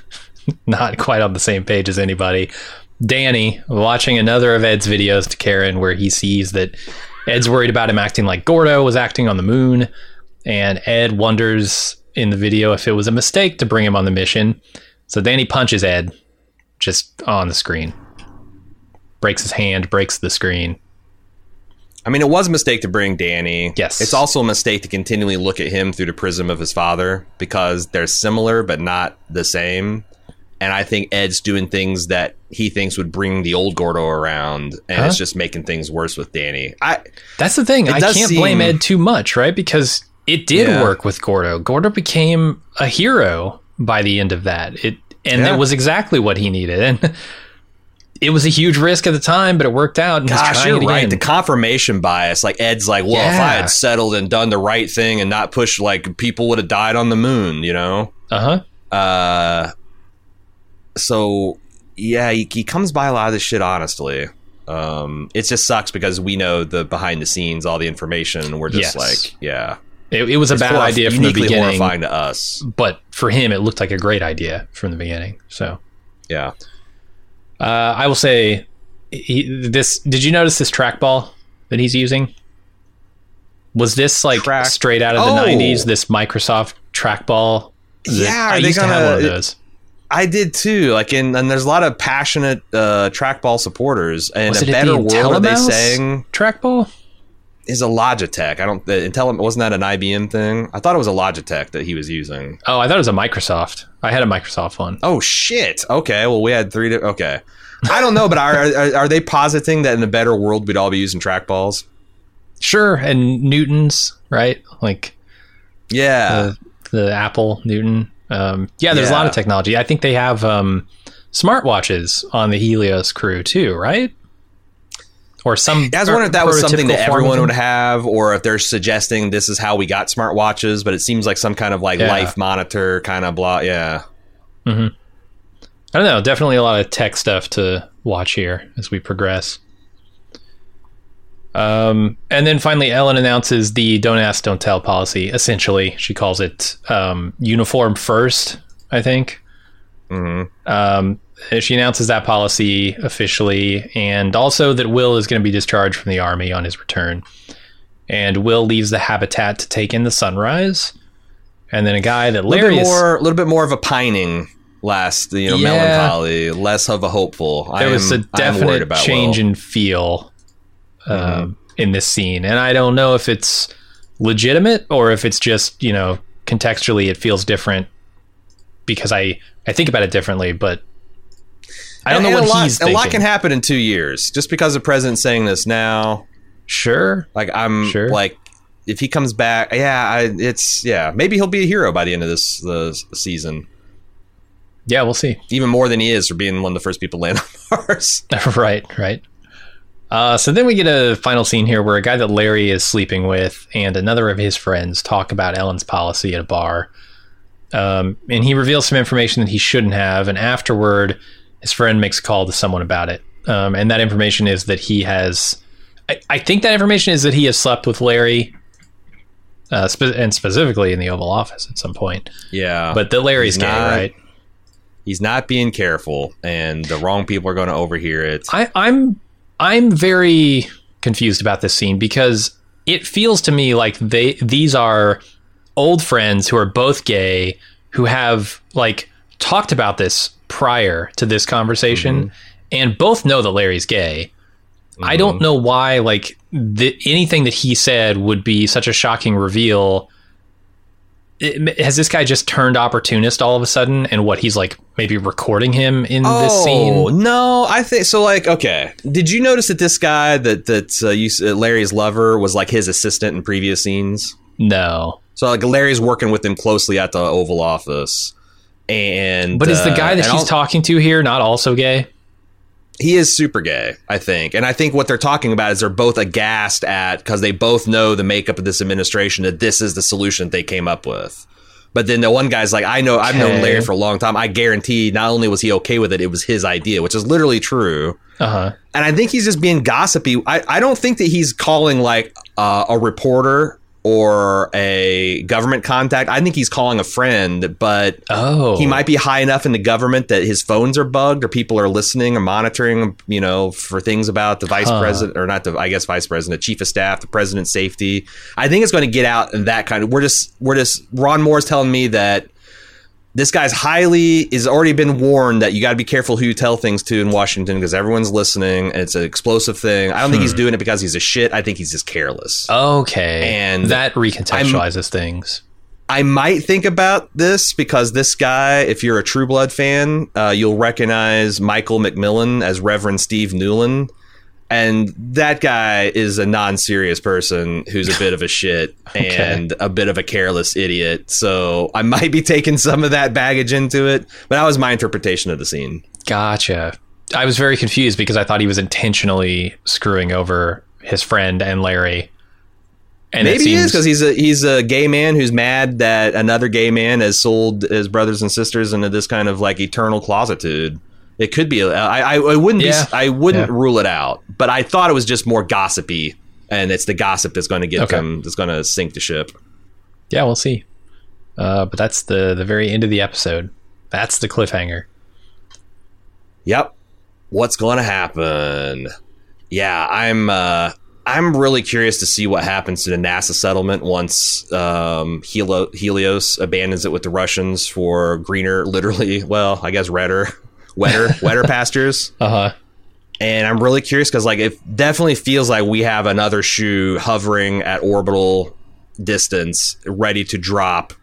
not quite on the same page as anybody. Danny watching another of Ed's videos to Karen where he sees that Ed's worried about him acting like Gordo was acting on the moon, and Ed wonders in the video if it was a mistake to bring him on the mission. So Danny punches Ed just on the screen, breaks his hand, breaks the screen. I mean, it was a mistake to bring Danny. Yes. It's also a mistake to continually look at him through the prism of his father because they're similar but not the same. And I think Ed's doing things that he thinks would bring the old Gordo around, and Huh? it's just making things worse with Danny. I That's the thing. I can't blame Ed too much, right? Because it did Yeah. work with Gordo. Gordo became a hero by the end of that. It and Yeah. it was exactly what he needed. And it was a huge risk at the time, but it worked out. Gosh, you're right. The confirmation bias, like Ed's like, well, if I had settled and done the right thing and not pushed, like people would have died on the moon, you know. uh huh. Uh, so yeah, he, he comes by a lot of this shit. Honestly, um, it just sucks because we know the behind the scenes, all the information, and we're just Yes. like, yeah, It, it was a It's bad horrif- idea from the beginning, horrifying to us. but for him, it looked like a great idea from the beginning. So Yeah, uh, I will say, he, this. Did you notice this trackball that he's using? Was this like Track- straight out of the Oh. '90s? This Microsoft trackball? Yeah, I used to have one of those. I did too. Like, in, and there's a lot of passionate uh, trackball supporters. And Was a better world, are they saying trackball? Is a Logitech. I don't. The Intel wasn't that an IBM thing? I thought it was a Logitech that he was using. Oh, I thought it was a Microsoft. I had a Microsoft one. Oh shit. Okay. Well, we had three. Di- okay. I don't know, but are, are are they positing that in a better world we'd all be using trackballs? Sure, and Newtons, right? Like Yeah. the, the Apple Newton. Um, yeah, there's a lot of technology. I think they have um, smartwatches on the Helios crew too, right? Or some. I was wondering if that was something that everyone would have, or if they're suggesting this is how we got smartwatches. But it seems like some kind of like Yeah. life monitor kind of blah. Yeah. Hmm. I don't know. Definitely a lot of tech stuff to watch here as we progress. Um, and then finally, Ellen announces the "Don't ask, don't tell" policy. Essentially, she calls it um, "uniform first, I think. hmm Um, she announces that policy officially, and also that Will is going to be discharged from the army on his return. And Will leaves the habitat to take in the sunrise. And then a guy that A little Larry is more, a little bit more of a pining. Last, you know, Yeah. melancholy, less of a hopeful. there I was a definite change Will. in feel um, in this scene, and I don't know if it's legitimate or if it's just you know contextually it feels different because I I think about it differently, but I don't And- know and what a lot, he's A lot can happen in two years. Just because the president's saying this now, sure, like I'm Sure. like, if he comes back, yeah, I, it's yeah, maybe he'll be a hero by the end of this the season, yeah, we'll see. even more than he is for being one of the first people to land on Mars. right, right. Uh, so then we get a final scene here where a guy that Larry is sleeping with and another of his friends talk about Ellen's policy at a bar. Um, and he reveals some information that he shouldn't have. And afterward, his friend makes a call to someone about it. Um, and that information is that he has. I, I think that information is that he has slept with Larry, uh, spe- and specifically in the Oval Office at some point. Yeah, But that Larry's He's gay, not- right? he's not being careful, and the wrong people are going to overhear it. I, I'm I'm very confused about this scene because it feels to me like they these are old friends who are both gay who have like talked about this prior to this conversation and both know that Larry's gay. I don't know why like the, anything that he said would be such a shocking reveal. It- has this guy just turned opportunist all of a sudden and what he's like maybe recording him in this scene? Oh, no, I think so. Like, okay, did you notice that this guy that that uh, you, uh, Larry's lover was like his assistant in previous scenes? No. So like Larry's working with him closely at the Oval Office, and But is the uh, guy that and he's talking to here not also gay? he is super gay, I think, and I think what they're talking about is they're both aghast at because they both know the makeup of this administration that this is the solution that they came up with. But then the one guy's like, I know, I've known Larry for a long time. I guarantee not only was he okay with it, it was his idea, which is literally true. Uh huh. and I think he's just being gossipy. I, I don't think that he's calling like uh, a reporter or a government contact. I think he's calling a friend, but Oh, he might be high enough in the government that his phones are bugged or people are listening or monitoring, you know, for things about the vice Huh. president or not the, I guess, vice president, chief of staff, the president's safety. I think it's going to get out in that kind of, we're just, we're just, Ron Moore's telling me that this guy's highly is already been warned that you got to be careful who you tell things to in Washington because everyone's listening and it's an explosive thing. I don't think he's doing it because he's a shit. I think he's just careless. okay, And that recontextualizes things. I might think about this because this guy, if you're a True Blood fan, uh, you'll recognize Michael McMillian as Reverend Steve Newlin. And that guy is a non serious person who's a bit of a shit and a bit of a careless idiot. So I might be taking some of that baggage into it. But that was my interpretation of the scene. Gotcha. I was very confused because I thought he was intentionally screwing over his friend and Larry. And Maybe he is because he's a he's a gay man who's mad that another gay man has sold his brothers and sisters into this kind of like eternal closetude. It could be. a- I I, I wouldn't Yeah. be. I wouldn't Yeah. rule it out. But I thought it was just more gossipy, and it's the gossip that's going to get Okay. them. That's going to sink the ship. yeah, we'll see. Uh, but that's the the very end of the episode. That's the cliffhanger. Yep. What's going to happen? Yeah, I'm. uh I'm really curious to see what happens to the NASA settlement once um, Helo- Helios abandons it with the Russians for greener, literally, well, I guess redder, wetter, wetter pastures. Uh huh. And I'm really curious because, like, it definitely feels like we have another shoe hovering at orbital distance, ready to drop,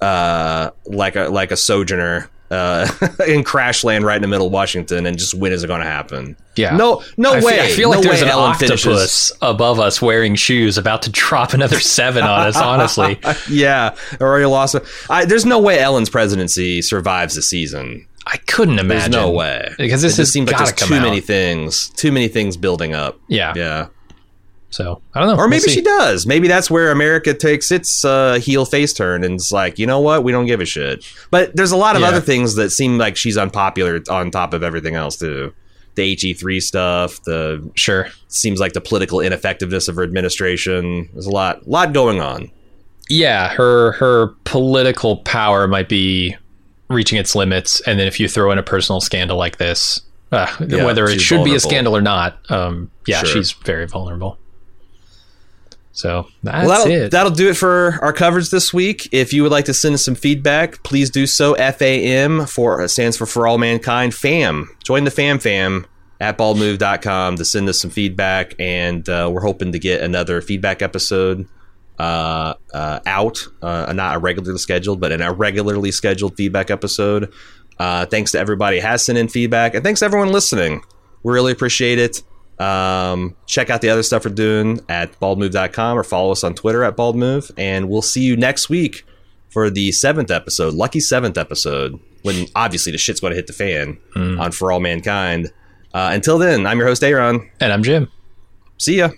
uh, like a like a sojourner. Uh, in crash land right in the middle of Washington, and just when is it going to happen? Yeah. No, no I way. Feel, I feel like there's an Ellen octopus finishes- above us wearing shoes about to drop another seven on us. Honestly, yeah, or you lost. I, there's no way Ellen's presidency survives the season. I couldn't imagine. There's no way because this has seems like there's too out. many things, too many things building up. Yeah. Yeah. So I don't know. Or We'll maybe she does. Maybe that's where America takes its uh, heel face turn and it's like, you know what? We don't give a shit. But there's a lot of Yeah. other things that seem like she's unpopular on top of everything else too. the HE3 stuff, the Sure. seems like the political ineffectiveness of her administration. There's a lot, lot going on. Yeah, her her political power might be reaching its limits, and then if you throw in a personal scandal like this, uh, Yeah, whether it should be a scandal or not, um, yeah, Sure. she's very vulnerable. So that's well, that'll, it. that'll do it for our coverage this week. If you would like to send us some feedback, please do so. FAM for uh, stands for For All Mankind. FAM. Join the FAM fam at baldmove.com to send us some feedback. And uh, we're hoping to get another feedback episode uh, uh, out. Uh, not a regularly scheduled, but an irregularly scheduled feedback episode. Uh, thanks to everybody who has sent in feedback. And thanks to everyone listening. We really appreciate it. Um, check out the other stuff we're doing at baldmove.com or follow us on Twitter at baldmove. And we'll see you next week for the seventh episode, lucky seventh episode, when obviously the shit's going to hit the fan on For All Mankind. Uh, until then, I'm your host, Aaron. and I'm Jim. See ya.